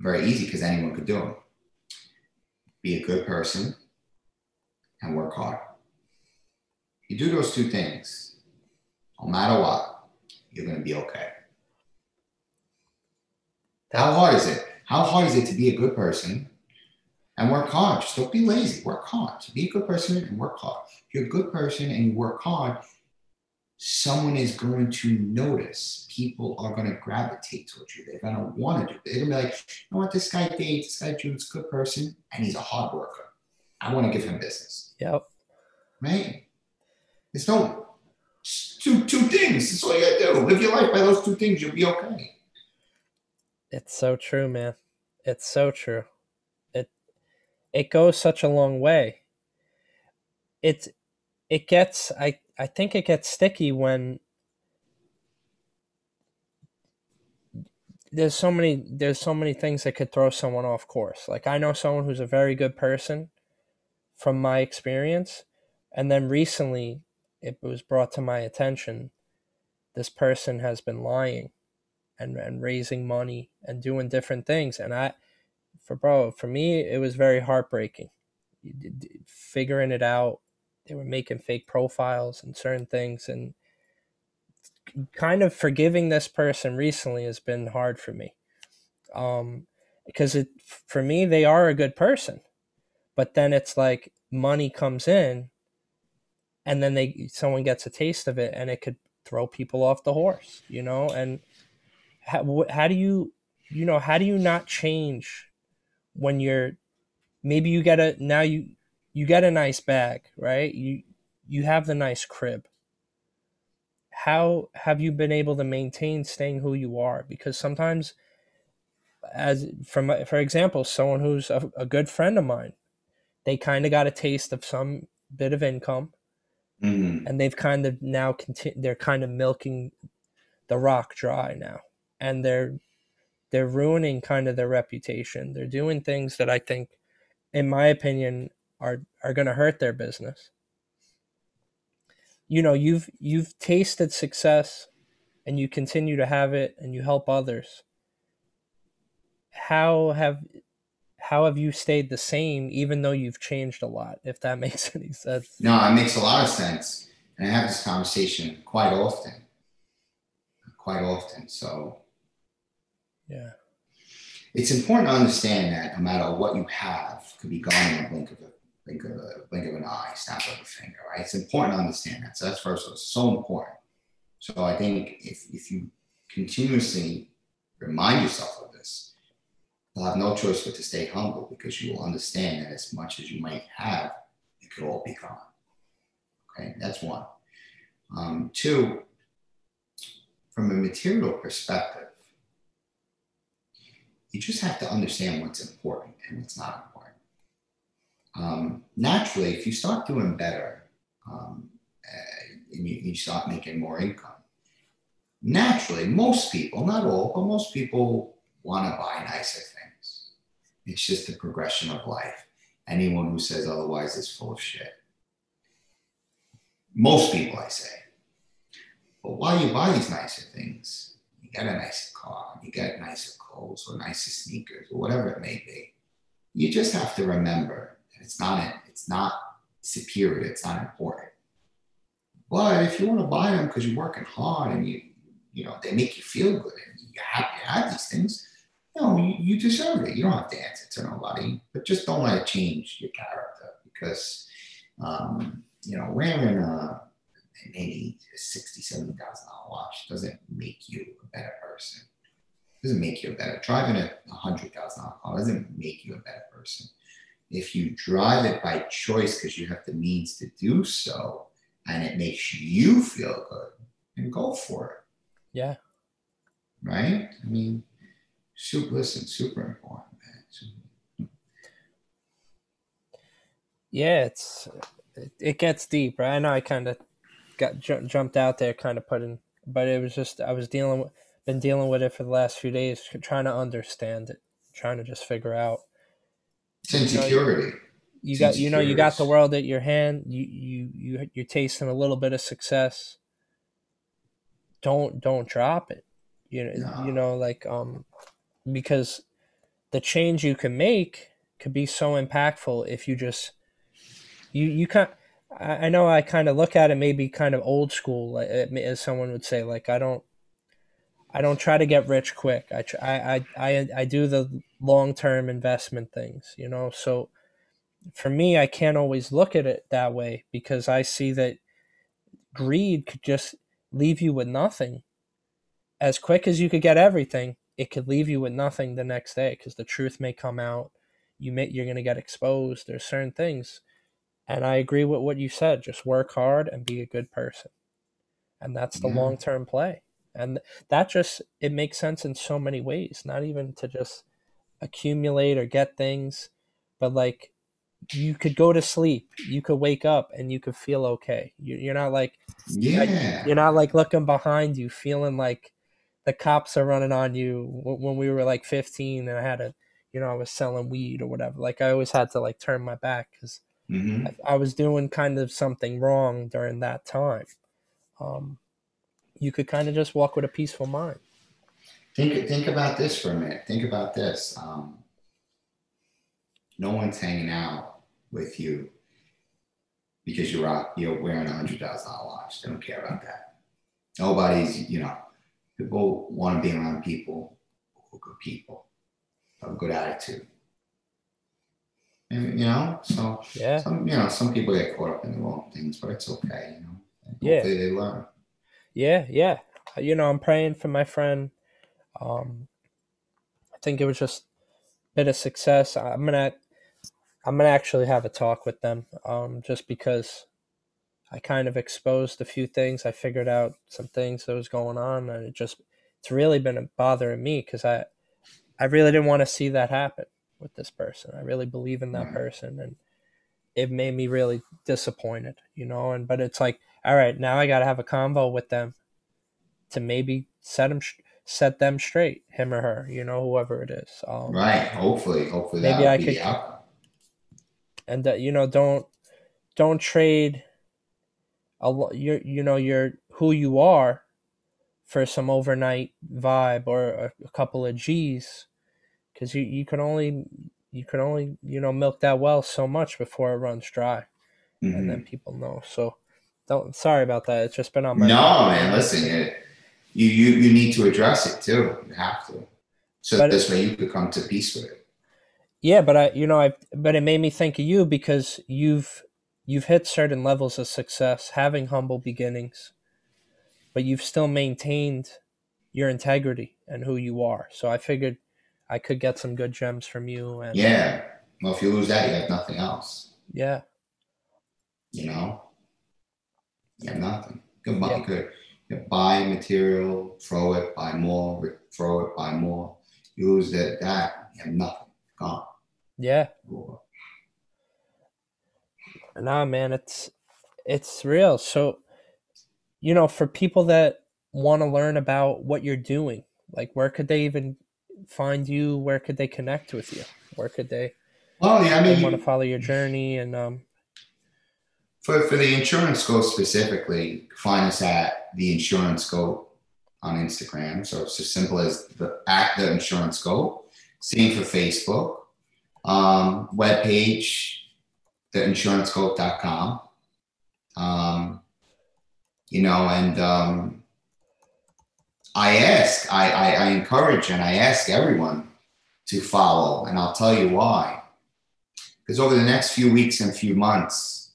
[SPEAKER 2] Very easy because anyone could do them. Be a good person and work hard. You do those two things, no matter what, you're going to be okay. How hard is it? How hard is it to be a good person and work hard. Just don't be lazy. Work hard. To be a good person and work hard. If you're a good person and you work hard, someone is going to notice. People are going to gravitate towards you. They're going to want to do it. They're going to be like, you know what, this guy Dave, this guy Jude's a good person and he's a hard worker. I want to give him business.
[SPEAKER 1] Yep.
[SPEAKER 2] Right? It's no two two things. That's all you gotta do. Live your life by those two things, you'll be okay.
[SPEAKER 1] It's so true, man. It's so true it it goes such a long way. It it gets I I think it gets sticky when there's so many there's so many things that could throw someone off course. Like I know someone who's a very good person from my experience and then recently it was brought to my attention this person has been lying and, and raising money and doing different things and I for bro for me it was very heartbreaking figuring it out they were making fake profiles and certain things and kind of forgiving this person recently has been hard for me. Um because it for me they are a good person but then it's like money comes in and then they someone gets a taste of it and it could throw people off the horse you know? And how, how do you you know how do you not change when you're maybe you get a now you you get a nice bag, right? You you have the nice crib. How have you been able to maintain staying who you are? Because sometimes as from for example, someone who's a, a good friend of mine, they kind of got a taste of some bit of income. Mm-hmm. And they've kind of now continue they're kind of milking the rock dry now. And they're they're ruining kind of their reputation. They're doing things that I think, in my opinion, are are going to hurt their business. You know, you've you've tasted success, and you continue to have it, and you help others. How have how have you stayed the same even though you've changed a lot? If that makes any sense.
[SPEAKER 2] No, it makes a lot of sense, and I have this conversation quite often, quite often. So
[SPEAKER 1] yeah.
[SPEAKER 2] It's important to understand that no matter what you have, could be gone in a blink of a blink of a blink of an eye, snap of a finger, right? It's important to understand that. So that's first it's so important. So I think if if you continuously remind yourself of this, you'll have no choice but to stay humble because you will understand that as much as you might have, it could all be gone. Okay, that's one. Um, two, from a material perspective, you just have to understand what's important and what's not important. Um, naturally, if you start doing better um, and you, you start making more income, naturally, most people, not all, but most people want to buy nicer things. It's just the progression of life. Anyone who says otherwise is full of shit. Most people, I say. But while you buy these nicer things, you get a nicer car, you get nicer clothes or nicer sneakers or whatever it may be. You just have to remember it's not it's not superior, it's not important. But if you want to buy them because you're working hard and you you know they make you feel good and happy to have these things, you know you, you deserve it. You don't have to answer to nobody, but just don't let it change your character because um, you know wearing a maybe a sixty, seventy thousand dollar watch doesn't make you a better person. Doesn't make you a better driving a hundred thousand dollar car doesn't make you a better person. If you drive it by choice because you have the means to do so, and it makes you feel good, then go for it.
[SPEAKER 1] Yeah.
[SPEAKER 2] Right. I mean, super. Listen, super important, man. Super.
[SPEAKER 1] Yeah, it's it, gets deep, right? I know I kind of got ju- jumped out there, kind of putting, but it was just I was dealing with been dealing with it for the last few days, trying to understand it, trying to just figure out.
[SPEAKER 2] It's insecurity.
[SPEAKER 1] You, you got you know you got the world at your hand. You you you you're tasting a little bit of success. Don't don't drop it. You know no. you know like um because the change you can make could be so impactful if you just you you can't I know I kind of look at it maybe kind of old school, like, as someone would say. Like I don't, I don't try to get rich quick. I try, I, I, I do the long term investment things, you know. So for me, I can't always look at it that way because I see that greed could just leave you with nothing. As quick as you could get everything, it could leave you with nothing the next day because the truth may come out. You may you're gonna get exposed. There's certain things and I agree with what you said. Just work hard and be a good person. And that's the yeah. long term play. And that just, it makes sense in so many ways, not even to just accumulate or get things, but like you could go to sleep, you could wake up and you could feel okay. You're not like,
[SPEAKER 2] yeah,
[SPEAKER 1] you're not like looking behind you, feeling like the cops are running on you. When we were like 15 and I had a, you know, I was selling weed or whatever. Like I always had to like turn my back because Mm-hmm. I, I, was doing kind of something wrong during that time. Um, you could kind of just walk with a peaceful mind.
[SPEAKER 2] Think think about this for a minute. Think about this. Um, no one's hanging out with you because you're out, you're wearing a hundred thousand dollar watch. They don't care about that. Nobody's, you know, people want to be around people who are good people, have a good attitude And, you know, so
[SPEAKER 1] yeah,
[SPEAKER 2] some, you know, some people get caught up in the wrong things, but it's okay, you know. Yeah, they learn.
[SPEAKER 1] Yeah, yeah. You know, I'm praying for my friend. Um, I think it was just a bit of success. I'm gonna, I'm gonna actually have a talk with them. Um, just because I kind of exposed a few things. I figured out some things that was going on, and it just, it's really been bothering me because I, I really didn't want to see that happen with this person. I really believe in that person, and it made me really disappointed, you know. And but it's like, all right, now I got to have a convo with them to maybe set them set them straight, him or her, you know, whoever it is.
[SPEAKER 2] Um, right. Hopefully, hopefully maybe I could.
[SPEAKER 1] And that you know, don't don't trade a you you know your who you are for some overnight vibe or a, a couple of G's because you, you can only you can only you know milk that well so much before it runs dry, mm-hmm. and then people know. So don't sorry about that. It's just been on my
[SPEAKER 2] no mind. man. Listen, it, you you you need to address it too. You have to, so but this way you could come to peace with it.
[SPEAKER 1] Yeah, but I you know I but it made me think of you because you've you've hit certain levels of success, having humble beginnings, but you've still maintained your integrity and who you are. So I figured I could get some good gems from you. And
[SPEAKER 2] yeah. Well, if you lose that, you have nothing else.
[SPEAKER 1] Yeah.
[SPEAKER 2] You know, you have nothing. Can yeah. good. You buy material, throw it, buy more, throw it, buy more. Use lose that, that you have nothing. Gone.
[SPEAKER 1] Yeah. Nah, man, it's it's real. So, you know, for people that want to learn about what you're doing, like where could they even find you? Where could they connect with you? Where could they?
[SPEAKER 2] Well, yeah, I mean,
[SPEAKER 1] want to follow your journey and um.
[SPEAKER 2] For for the insurance goat specifically, find us at the insurance goat on Instagram. So it's as simple as the at the insurance goat. Same for Facebook. Um, webpage, theinsurancegoat.com. Um, you know, and um, I ask, I, I, I encourage and I ask everyone to follow, and I'll tell you why. Because over the next few weeks and few months,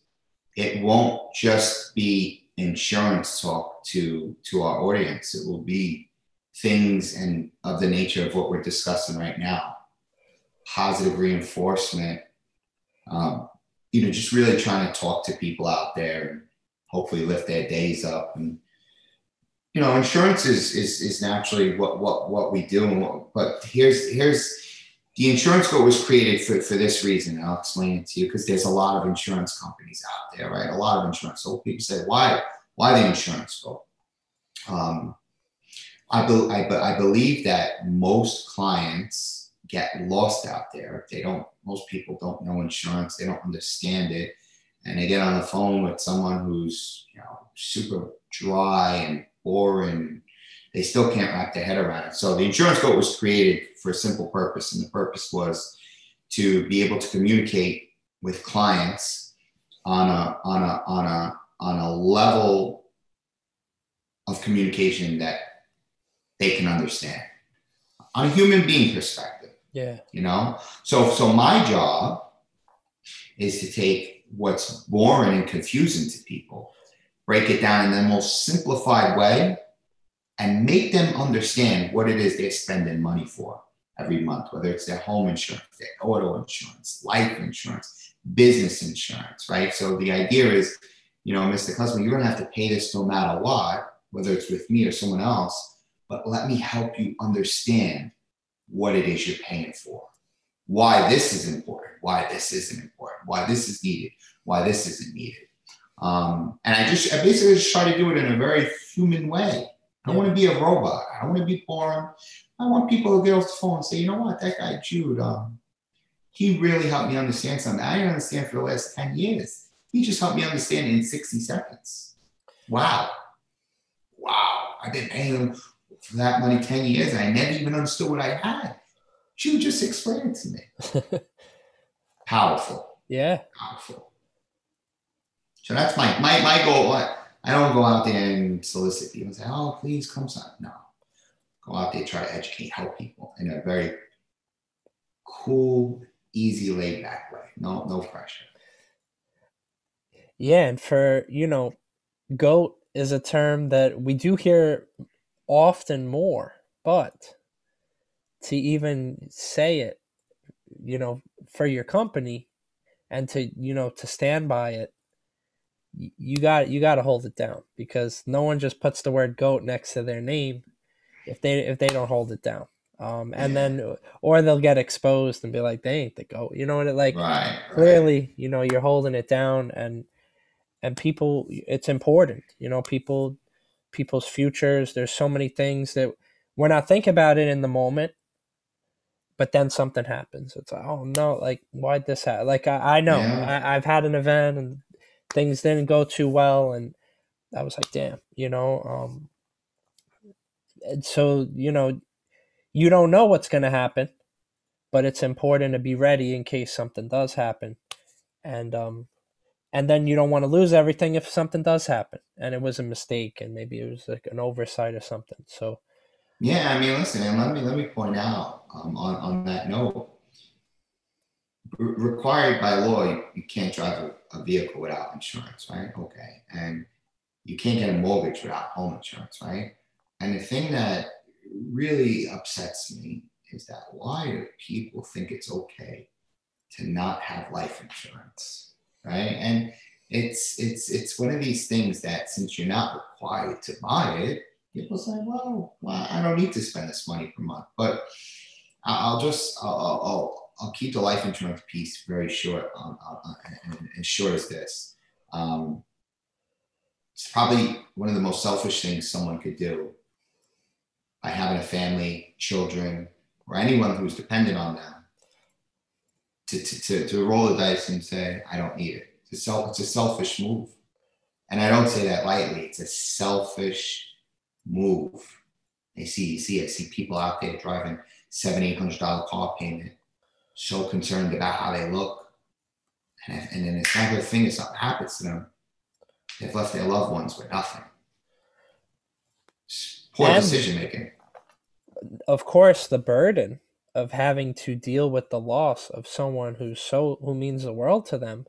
[SPEAKER 2] it won't just be insurance talk to to our audience. It will be things and of the nature of what we're discussing right now. Positive reinforcement. Um, you know, just really trying to talk to people out there and hopefully lift their days up and you know, insurance is is is naturally what what what we do. And what, but here's here's the insurance goat was created for, for this reason. I'll explain it to you because there's a lot of insurance companies out there, right? A lot of insurance. So people say, why why the insurance goat? Um, I, be, I, I believe that most clients get lost out there. They don't. Most people don't know insurance. They don't understand it, and they get on the phone with someone who's you know super dry and boring. They still can't wrap their head around it. So the insurance goat was created for a simple purpose, and the purpose was to be able to communicate with clients on a on a on a on a level of communication that they can understand on a human being perspective.
[SPEAKER 1] Yeah.
[SPEAKER 2] You know? So so my job is to take what's boring and confusing to people break it down in the most simplified way and make them understand what it is they're spending money for every month, whether it's their home insurance, their auto insurance, life insurance, business insurance, right? So the idea is, you know, Mr. Customer, you're gonna have to pay this no matter what, whether it's with me or someone else, but let me help you understand what it is you're paying for, why this is important, why this isn't important, why this is needed, why this isn't needed. Um, and I just, I basically just try to do it in a very human way. I want to be a robot. I don't want to be boring. I want people to get off the phone and say, you know what, that guy Jude, um, he really helped me understand something. I didn't understand for the last 10 years. He just helped me understand in 60 seconds. Wow. Wow. I've been paying him for that money 10 years and I never even understood what I had. Jude just explained it to me. Powerful.
[SPEAKER 1] Yeah.
[SPEAKER 2] Powerful. So that's my my my goal. I don't go out there and solicit people and say, "Oh, please come sign." No, go out there, try to educate, help people in a very cool, easy, laid back way. No, no pressure.
[SPEAKER 1] Yeah, and for you know, goat is a term that we do hear often more, but to even say it, you know, for your company and to you know to stand by it you got you got to hold it down because no one just puts the word goat next to their name if they if they don't hold it down. Um, and yeah. then or they'll get exposed and be like they ain't the goat. You know what it like
[SPEAKER 2] right,
[SPEAKER 1] clearly, right. you know, you're holding it down and and people it's important. You know, people people's futures, there's so many things that we're not thinking about it in the moment but then something happens. It's like, oh no, like why'd this happen? Like I, I know yeah. I, have had an event and things didn't go too well and I was like, damn, you know, um, and so, you know, you don't know what's going to happen, but it's important to be ready in case something does happen. And, um, and then you don't want to lose everything if something does happen and it was a mistake and maybe it was like an oversight or something. So,
[SPEAKER 2] yeah, I mean, listen, and let me, let me point out um, on, on that note, required by law, you, you can't drive a, a, vehicle without insurance, right? Okay. And you can't get a mortgage without home insurance, right? And the thing that really upsets me is that why do people think it's okay to not have life insurance, right? And it's it's it's one of these things that since you're not required to buy it, people say, well, well I don't need to spend this money per month. But I'll just I'll, I'll, I'll keep the life insurance piece very short and, and short as this. Um, it's probably one of the most selfish things someone could do by having a family, children, or anyone who's dependent on them to, to, to, to roll the dice and say, I don't need it. It's a, self, it's a selfish move. And I don't say that lightly. It's a selfish move. I see, you see, I see people out there driving seven, eight hundred dollar car payment, so concerned about how they look. And, if, and then it's not a good thing if something happens to them, they've left their loved ones with nothing. Poor and, decision making.
[SPEAKER 1] Of course, the burden of having to deal with the loss of someone who's so who means the world to them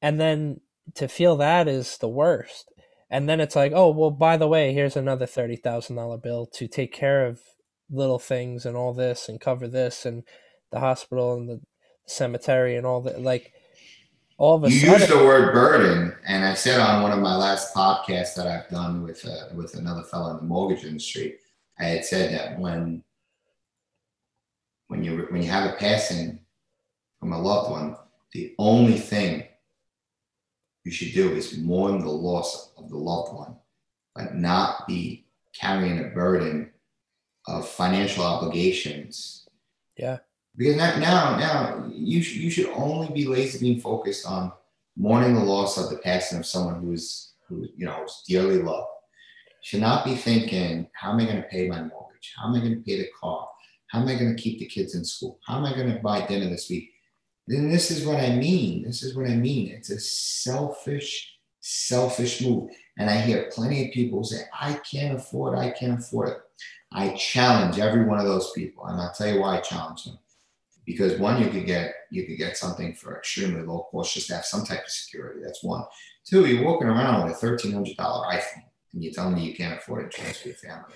[SPEAKER 1] and then to feel that is the worst and then it's like oh well by the way here's another $30000 bill to take care of little things and all this and cover this and the hospital and the cemetery and all that like all of a
[SPEAKER 2] you
[SPEAKER 1] sudden,
[SPEAKER 2] used the word burden and i said on one of my last podcasts that i've done with uh, with another fellow in the mortgage industry i had said that when when you when you have a passing from a loved one, the only thing you should do is mourn the loss of the loved one, but not be carrying a burden of financial obligations.
[SPEAKER 1] Yeah.
[SPEAKER 2] Because now, now, now you should you should only be lazy being focused on mourning the loss of the passing of someone who is who you know is dearly loved. Should not be thinking, how am I going to pay my mortgage? How am I going to pay the car? How am I going to keep the kids in school? How am I going to buy dinner this week? Then this is what I mean. This is what I mean. It's a selfish, selfish move. And I hear plenty of people say, I can't afford. I can't afford it. I challenge every one of those people. And I'll tell you why I challenge them. Because one, you could get you could get something for extremely low cost just to have some type of security. That's one. Two, you're walking around with a thirteen hundred dollar iPhone and you're telling me you can't afford insurance for your family.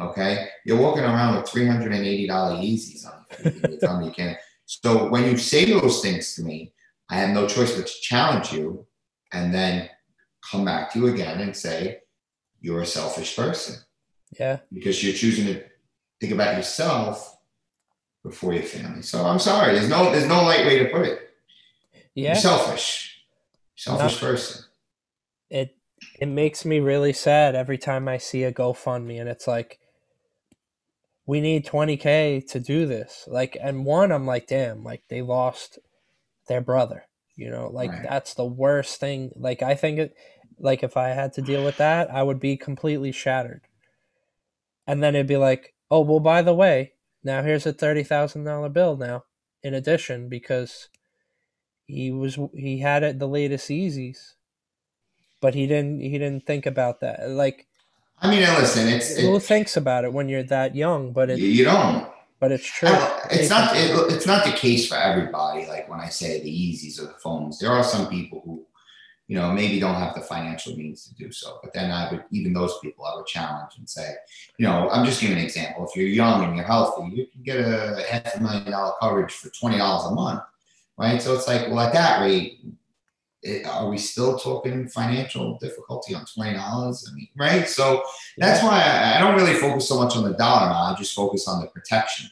[SPEAKER 2] Okay, you're walking around with three hundred and eighty dollar Yeezys on. You tell me you can't. So when you say those things to me, I have no choice but to challenge you, and then come back to you again and say you're a selfish person.
[SPEAKER 1] Yeah.
[SPEAKER 2] Because you're choosing to think about yourself before your family. So I'm sorry. There's no there's no light way to put it.
[SPEAKER 1] Yeah.
[SPEAKER 2] You're selfish. Selfish no. person.
[SPEAKER 1] It it makes me really sad every time I see a GoFundMe and it's like we need 20k to do this like and one i'm like damn like they lost their brother you know like right. that's the worst thing like i think it like if i had to deal with that i would be completely shattered and then it'd be like oh well by the way now here's a $30000 bill now in addition because he was he had it the latest Yeezys, but he didn't he didn't think about that like
[SPEAKER 2] I mean, listen, it's
[SPEAKER 1] who it, thinks about it when you're that young, but it,
[SPEAKER 2] you don't.
[SPEAKER 1] But it's true.
[SPEAKER 2] it's not. It, it's not the case for everybody. Like when I say the Yeezys or the phones, there are some people who, you know, maybe don't have the financial means to do so. But then I would, even those people, I would challenge and say, you know, I'm just giving an example. If you're young and you're healthy, you can get a half a million dollar coverage for twenty dollars a month, right? So it's like, well, at that rate, it, are we still talking financial difficulty on twenty dollars? I mean, right? So that's why I, I, don't really focus so much on the dollar amount. I just focus on the protection.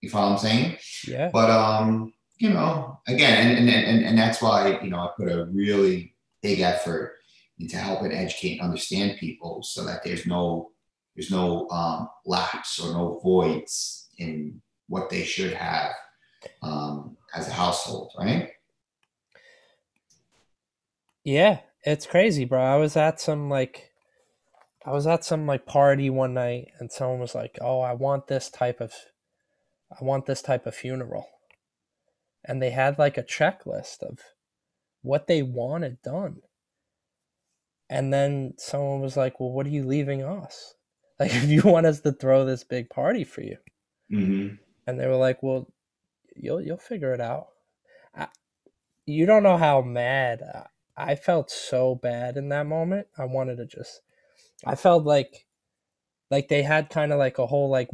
[SPEAKER 2] You follow what I'm saying?
[SPEAKER 1] Yeah.
[SPEAKER 2] But um, you know, again, and and and, and that's why you know I put a really big effort into helping educate and understand people so that there's no there's no um, lapse or no voids in what they should have um, as a household, right?
[SPEAKER 1] Yeah, it's crazy, bro. I was at some like I was at some like party one night and someone was like, "Oh, I want this type of I want this type of funeral." And they had like a checklist of what they wanted done. And then someone was like, "Well, what are you leaving us? Like if you want us to throw this big party for you."
[SPEAKER 2] Mm-hmm.
[SPEAKER 1] And they were like, "Well, you'll you'll figure it out." I, you don't know how mad I felt so bad in that moment. I wanted to just I felt like like they had kind of like a whole like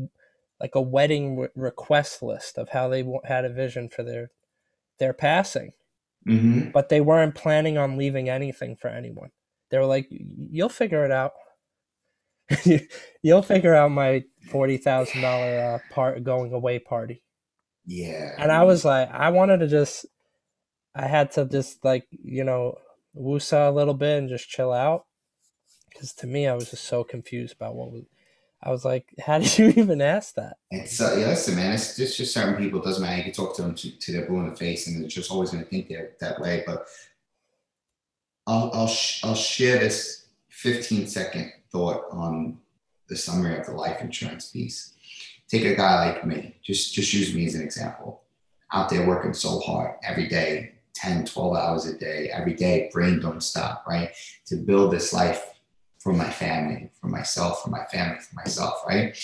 [SPEAKER 1] like a wedding re- request list of how they had a vision for their their passing.
[SPEAKER 2] Mm-hmm.
[SPEAKER 1] But they weren't planning on leaving anything for anyone. They were like, "You'll figure it out. You'll figure out my forty thousand uh, part going away party."
[SPEAKER 2] Yeah.
[SPEAKER 1] And I was like, I wanted to just, I had to just like you know woosa a little bit and just chill out because to me I was just so confused about what was I was like, how did you even ask that?
[SPEAKER 2] It's uh, yeah, listen, man. It's just, just certain people. It doesn't matter. You can talk to them to, to their blue in the face, and they're just always going to think they're that way. But I'll I'll sh- I'll share this 15 second thought on the summary of the life insurance piece. Take a guy like me. Just just use me as an example. Out there working so hard every day, 10, 12 hours a day, every day, brain don't stop, right? To build this life for my family, for myself, for my family, for myself, right?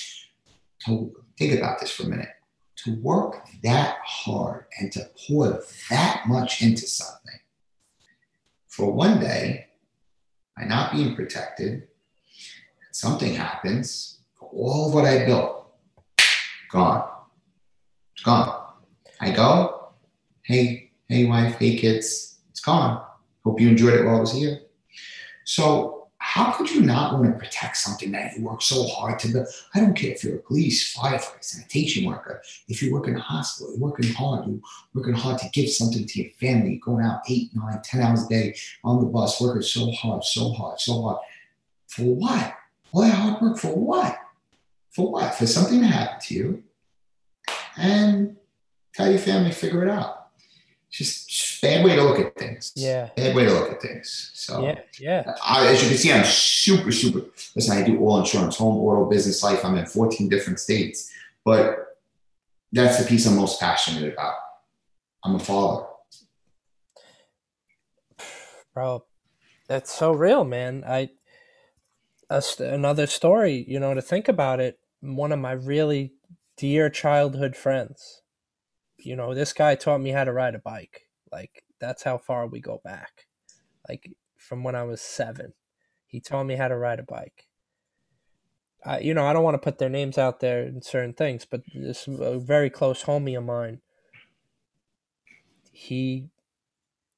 [SPEAKER 2] To think about this for a minute. To work that hard and to pour that much into something for one day, by not being protected, something happens, all of what I built, gone. It's gone. I go, hey, hey, wife, hey, kids, it's gone. Hope you enjoyed it while I was here. So how could you not want to protect something that you work so hard to build? I don't care if you're a police, firefighter, sanitation worker, if you work in a hospital, you're working hard, you're working hard to give something to your family, going out eight, nine, ten hours a day on the bus, working so hard, so hard, so hard. For what? All that hard work for what? For what? For something to happen to you and tell your family figure it out just bad way to look at things.
[SPEAKER 1] Yeah.
[SPEAKER 2] Bad way to look at things. So
[SPEAKER 1] yeah, yeah.
[SPEAKER 2] I, as you can see, I'm super, super. Listen, I do all insurance, home, auto, business, life. I'm in 14 different states, but that's the piece I'm most passionate about. I'm a father.
[SPEAKER 1] Bro, that's so real, man. I another story, you know, to think about it. One of my really dear childhood friends you know, this guy taught me how to ride a bike. Like that's how far we go back. Like from when I was seven, he taught me how to ride a bike. I, you know, I don't want to put their names out there in certain things, but this a very close homie of mine. He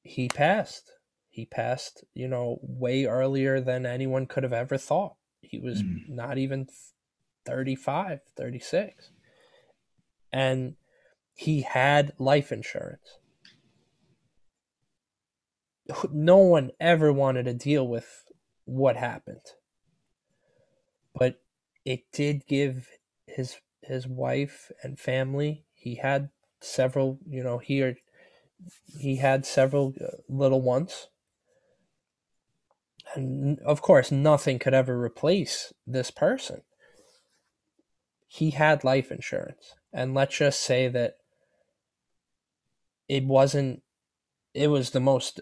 [SPEAKER 1] he passed. He passed, you know, way earlier than anyone could have ever thought. He was mm. not even 35, 36. And he had life insurance. No one ever wanted to deal with what happened. But it did give his his wife and family. He had several, you know, he he had several uh, little ones. And of course, nothing could ever replace this person. He had life insurance. And let's just say that it wasn't it was the most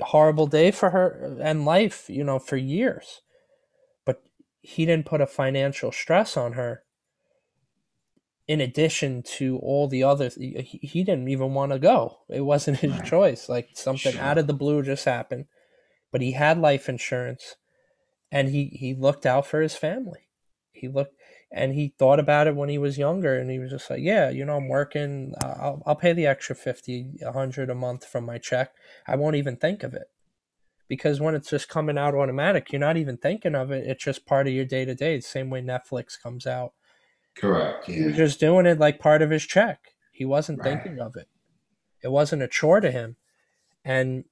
[SPEAKER 1] horrible day for her uh, and life, you know, for years. But he didn't put a financial stress on her in addition to all the other he, he didn't even want to go. It wasn't his right. choice. Like something sure. out of the blue just happened. But he had life insurance and he he looked out for his family. He looked and he thought about it when he was younger and he was just like yeah you know i'm working uh, i'll, I'll pay the extra 50 100 a month from my check. I won't even think of it. Because when it's just coming out automatic you're not even thinking of it. It's just part of your day to day the same way netflix comes out.
[SPEAKER 2] Correct yeah.
[SPEAKER 1] he was just doing it like part of his check. He wasn't right. thinking of it. It wasn't a chore to him. And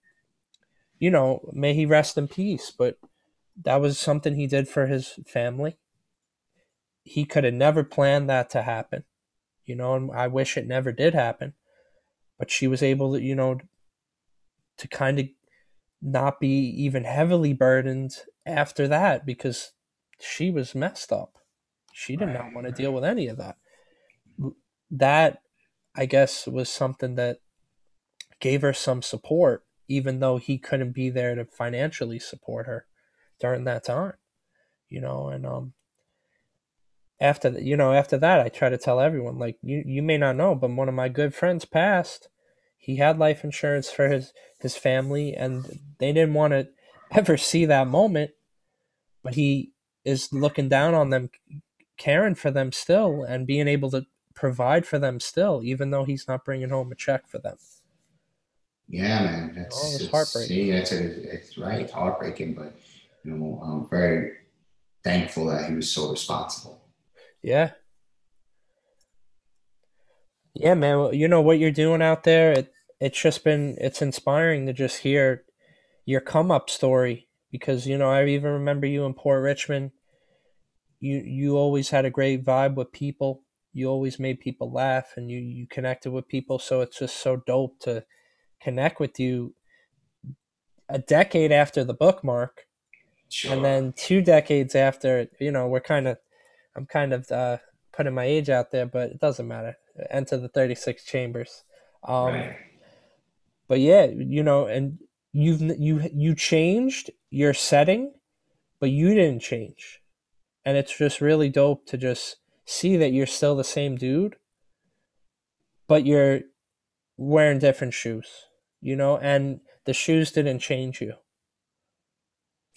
[SPEAKER 1] you know may he rest in peace but that was something he did for his family he could have never planned that to happen, you know, and I wish it never did happen. But she was able to, you know, to kind of not be even heavily burdened after that because she was messed up. She did not want to deal with any of that. That, I guess, was something that gave her some support, even though he couldn't be there to financially support her during that time, you know, and um, after the, you know after that i try to tell everyone like you you may not know but one of my good friends passed he had life insurance for his his family and they didn't want to ever see that moment but he is looking down on them caring for them still and being able to provide for them still, even though he's not bringing home a check for them.
[SPEAKER 2] Yeah, man, that's
[SPEAKER 1] Oh, it's heartbreaking.
[SPEAKER 2] see, that's it's right, it's heartbreaking, but you know, I'm very thankful that he was so responsible.
[SPEAKER 1] Yeah. Yeah, man. well, You know what you're doing out there? It it's just been it's inspiring to just hear your come up story because you know I even remember you in Port Richmond. You you always had a great vibe with people. You always made people laugh and you you connected with people. So it's just so dope to connect with you a decade after the bookmark
[SPEAKER 2] Sure.
[SPEAKER 1] and then two decades after you know we're kind of i'm kind of uh, putting my age out there but it doesn't matter. Enter the 36 chambers. Um,
[SPEAKER 2] right.
[SPEAKER 1] but yeah you know and you've you you changed your setting but you didn't change. And it's just really dope to just see that you're still the same dude but you're wearing different shoes you know and the shoes didn't change you.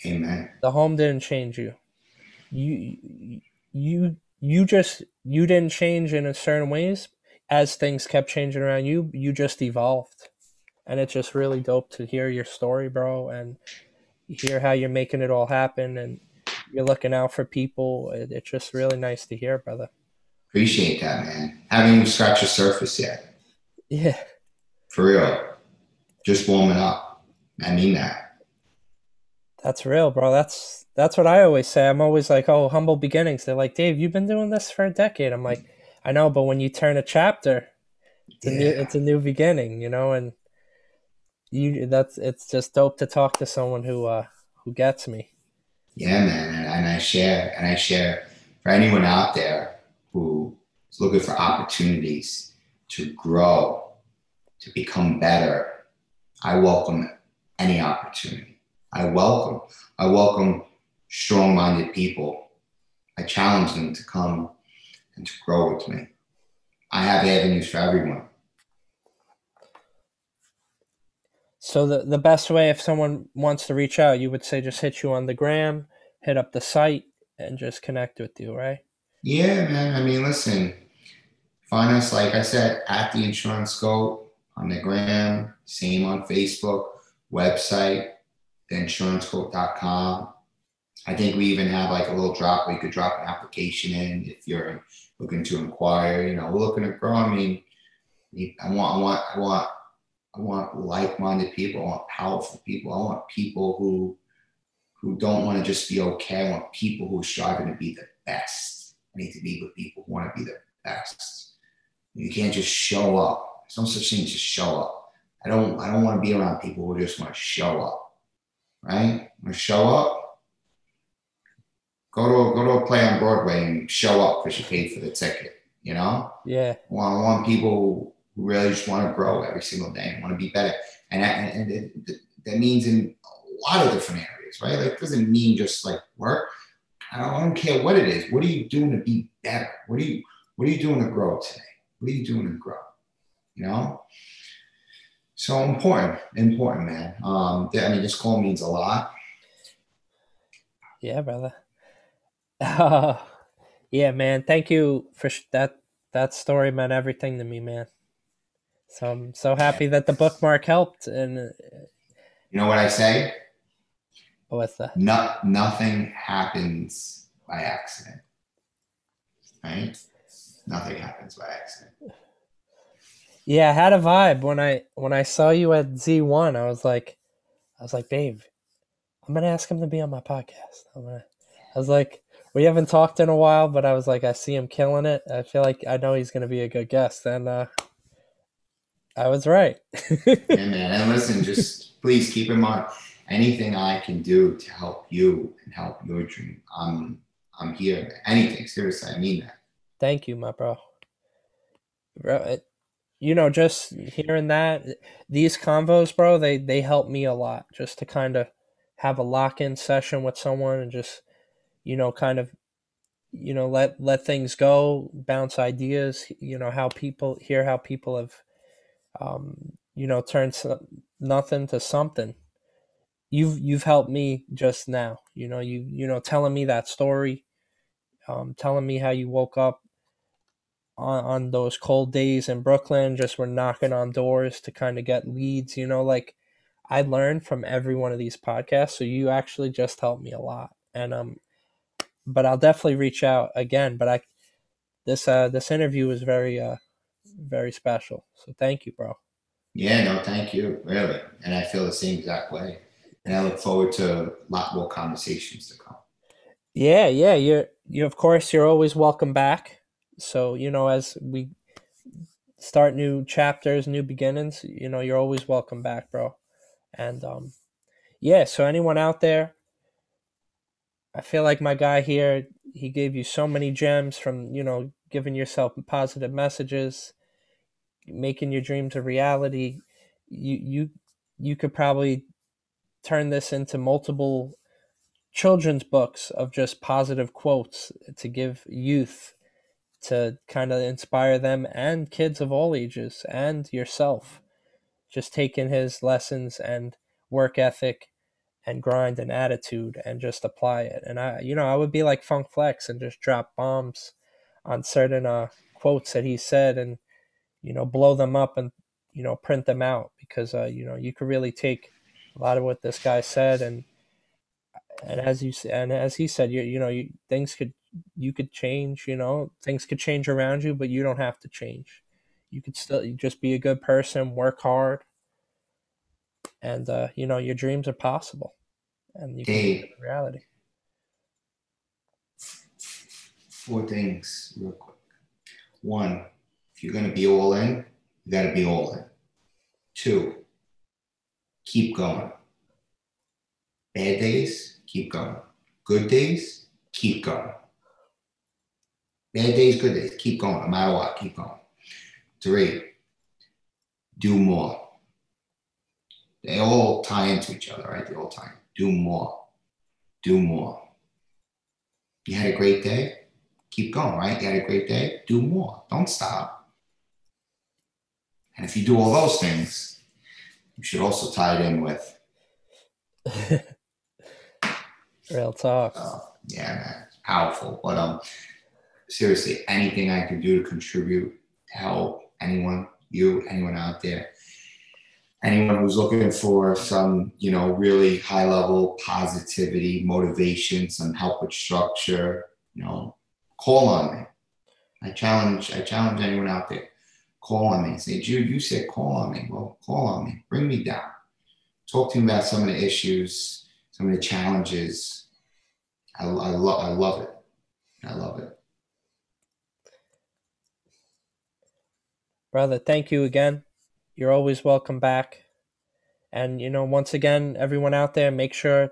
[SPEAKER 2] Amen.
[SPEAKER 1] the home didn't change you you you you just you didn't change in a certain ways as things kept changing around you you just evolved and it's just really dope to hear your story bro and hear how you're making it all happen and you're looking out for people it, it's just really nice to hear brother
[SPEAKER 2] Appreciate that, man. Haven't even scratched the surface yet.
[SPEAKER 1] yeah
[SPEAKER 2] For real. Just warming up. I mean that.
[SPEAKER 1] That's real bro. That's that's what i always say. I'm always like oh humble beginnings. They're like dave you've been doing this for a decade. I'm like i know but when you turn a chapter it's a new it's a new beginning you know and you that's it's just dope to talk to someone who uh who gets me.
[SPEAKER 2] Yeah, man, and, and I share, and I share for anyone out there who is looking for opportunities to grow, to become better. I welcome any opportunity. I welcome, I welcome strong-minded people. I challenge them to come and to grow with me. I have avenues for everyone.
[SPEAKER 1] so the the best way if someone wants to reach out you would say just hit you on the gram hit up the site and just connect with you right
[SPEAKER 2] Yeah, man. I mean, listen, find us, like I said, at the insurance goat on the gram, same on Facebook, website, theinsurancegoat.com. I think we even have like a little drop where you could drop an application in if you're looking to inquire. You know, we're looking to grow. I mean, I want, I want, I want, I want like-minded people. I want powerful people. I want people who who don't want to just be okay. I want people who are striving to be the best. I need to be with people who want to be the best. You can't just show up. There's no such thing as just show up. I don't I don't want to be around people who just want to show up. Right? To show up? Go to a, go to a play on Broadway and show up because you paid for the ticket. You know?
[SPEAKER 1] yeah
[SPEAKER 2] I want, I want people who really just want to grow every single day and want to be better. And that, and it, that means in a lot of different areas, right? Like, it doesn't mean just like work. I don't, I don't care what it is. What are you doing to be better? What are you What are you doing to grow today? What are you doing to grow? You know. So important, important, man. Um, I mean, this call means a lot.
[SPEAKER 1] Yeah, brother. Uh, yeah, man. Thank you for sh- that. That story meant everything to me, man. So I'm so happy that the bookmark helped. And uh,
[SPEAKER 2] You know what I say?
[SPEAKER 1] what's that?
[SPEAKER 2] No, nothing happens by accident. Right? Nothing happens by accident.
[SPEAKER 1] Yeah, I had a vibe when I when I saw you at Z1. I was like, I was like, babe, I'm gonna ask him to be on my podcast. I'm gonna. I was like, we haven't talked in a while, but I was like, I see him killing it. I feel like I know he's gonna be a good guest, and uh, I was right.
[SPEAKER 2] Yeah, man. And listen, just please keep in mind anything I can do to help you and help your dream. I'm I'm here. Anything. Seriously, I mean that.
[SPEAKER 1] Thank you, my bro. Bro, it, you know, just hearing that, these convos, bro, they they help me a lot. Just to kind of have a lock in session with someone and just, you know, kind of, you know, let let things go, bounce ideas. You know how people hear how people have, um, you know, turned some, nothing to something. You've you've helped me just now. You know, you you know, telling me that story um, telling me how you woke up on, on those cold days in Brooklyn, just were knocking on doors to kind of get leads. You know, like I learned from every one of these podcasts. So you actually just helped me a lot. And um, but I'll definitely reach out again. But I this uh this interview was very uh very special. So thank you, bro.
[SPEAKER 2] Yeah, no, thank you, really. And I feel the same exact way. And I look forward to a lot more conversations to come.
[SPEAKER 1] Yeah, yeah. You're you of course you're always welcome back. So, you know, as we start new chapters, new beginnings, you know, you're always welcome back, bro. And um yeah, so anyone out there, I feel like my guy here, he gave you so many gems from, you know, giving yourself positive messages, making your dreams a reality. You you you could probably turn this into multiple children's books of just positive quotes to give youth to kind of inspire them and kids of all ages and yourself. Just taking his lessons and work ethic and grind and attitude and just apply it. And i you know i would be like funk flex and just drop bombs on certain uh, quotes that he said and you know blow them up and you know print them out because uh, you know you could really take a lot of what this guy said and and as you and as he said you you know you, things could you could change you know things could change around you but you don't have to change. You could still you just be a good person work hard and uh, you know your dreams are possible and you can hey, make reality.
[SPEAKER 2] Four things real quick. One if you're going to be all in you got to be all in. Two keep going. Bad days keep going. Good days keep going bad days good days keep going no matter what keep going three do more they all tie into each other, right? They all tie. Do more. Do more. You had a great day? Keep going, right? You had a great day? Do more. Don't stop. And if you do all those things, you should also tie it in with
[SPEAKER 1] real talk.
[SPEAKER 2] Uh, yeah, man. It's powerful. But um seriously, anything I can do to contribute to help anyone, you, anyone out there, anyone who's looking for some, you know, really high level positivity, motivation, some help with structure, you know, call on me. I challenge, I challenge anyone out there. Call on me. Say, Jude, you said call on me. Well, call on me. Bring me down. Talk to me about some of the issues, some of the challenges. I, I, lo- I love it. I love it.
[SPEAKER 1] Brother, thank you again you're always welcome back. And, you know, once again, everyone out there, make sure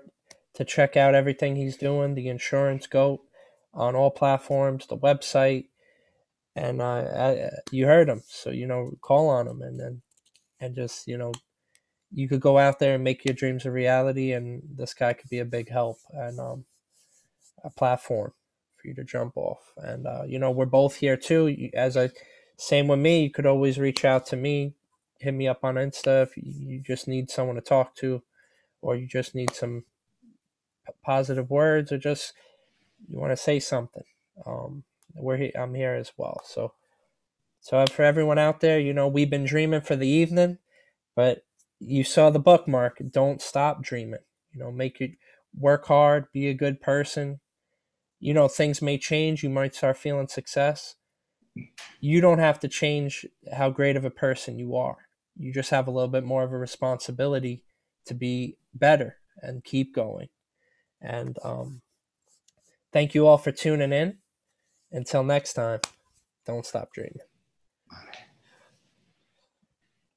[SPEAKER 1] to check out everything he's doing, the insurance goat on all platforms, the website. And uh, I, you heard him. So, you know, call on him and then, and just, you know, you could go out there and make your dreams a reality. And this guy could be a big help and um, a platform for you to jump off. And, uh, you know, we're both here too. As I, same with me, you could always reach out to me hit me up on Insta if you just need someone to talk to, or you just need some positive words, or just you want to say something. Um, we're here, I'm here as well. So, so for everyone out there, you know, we've been dreaming for the evening, but you saw the bookmark. Don't stop dreaming. You know, make it work hard, be a good person. You know, things may change. You might start feeling success. You don't have to change how great of a person you are you just have a little bit more of a responsibility to be better and keep going. And um, thank you all for tuning in. Until next time, don't stop dreaming.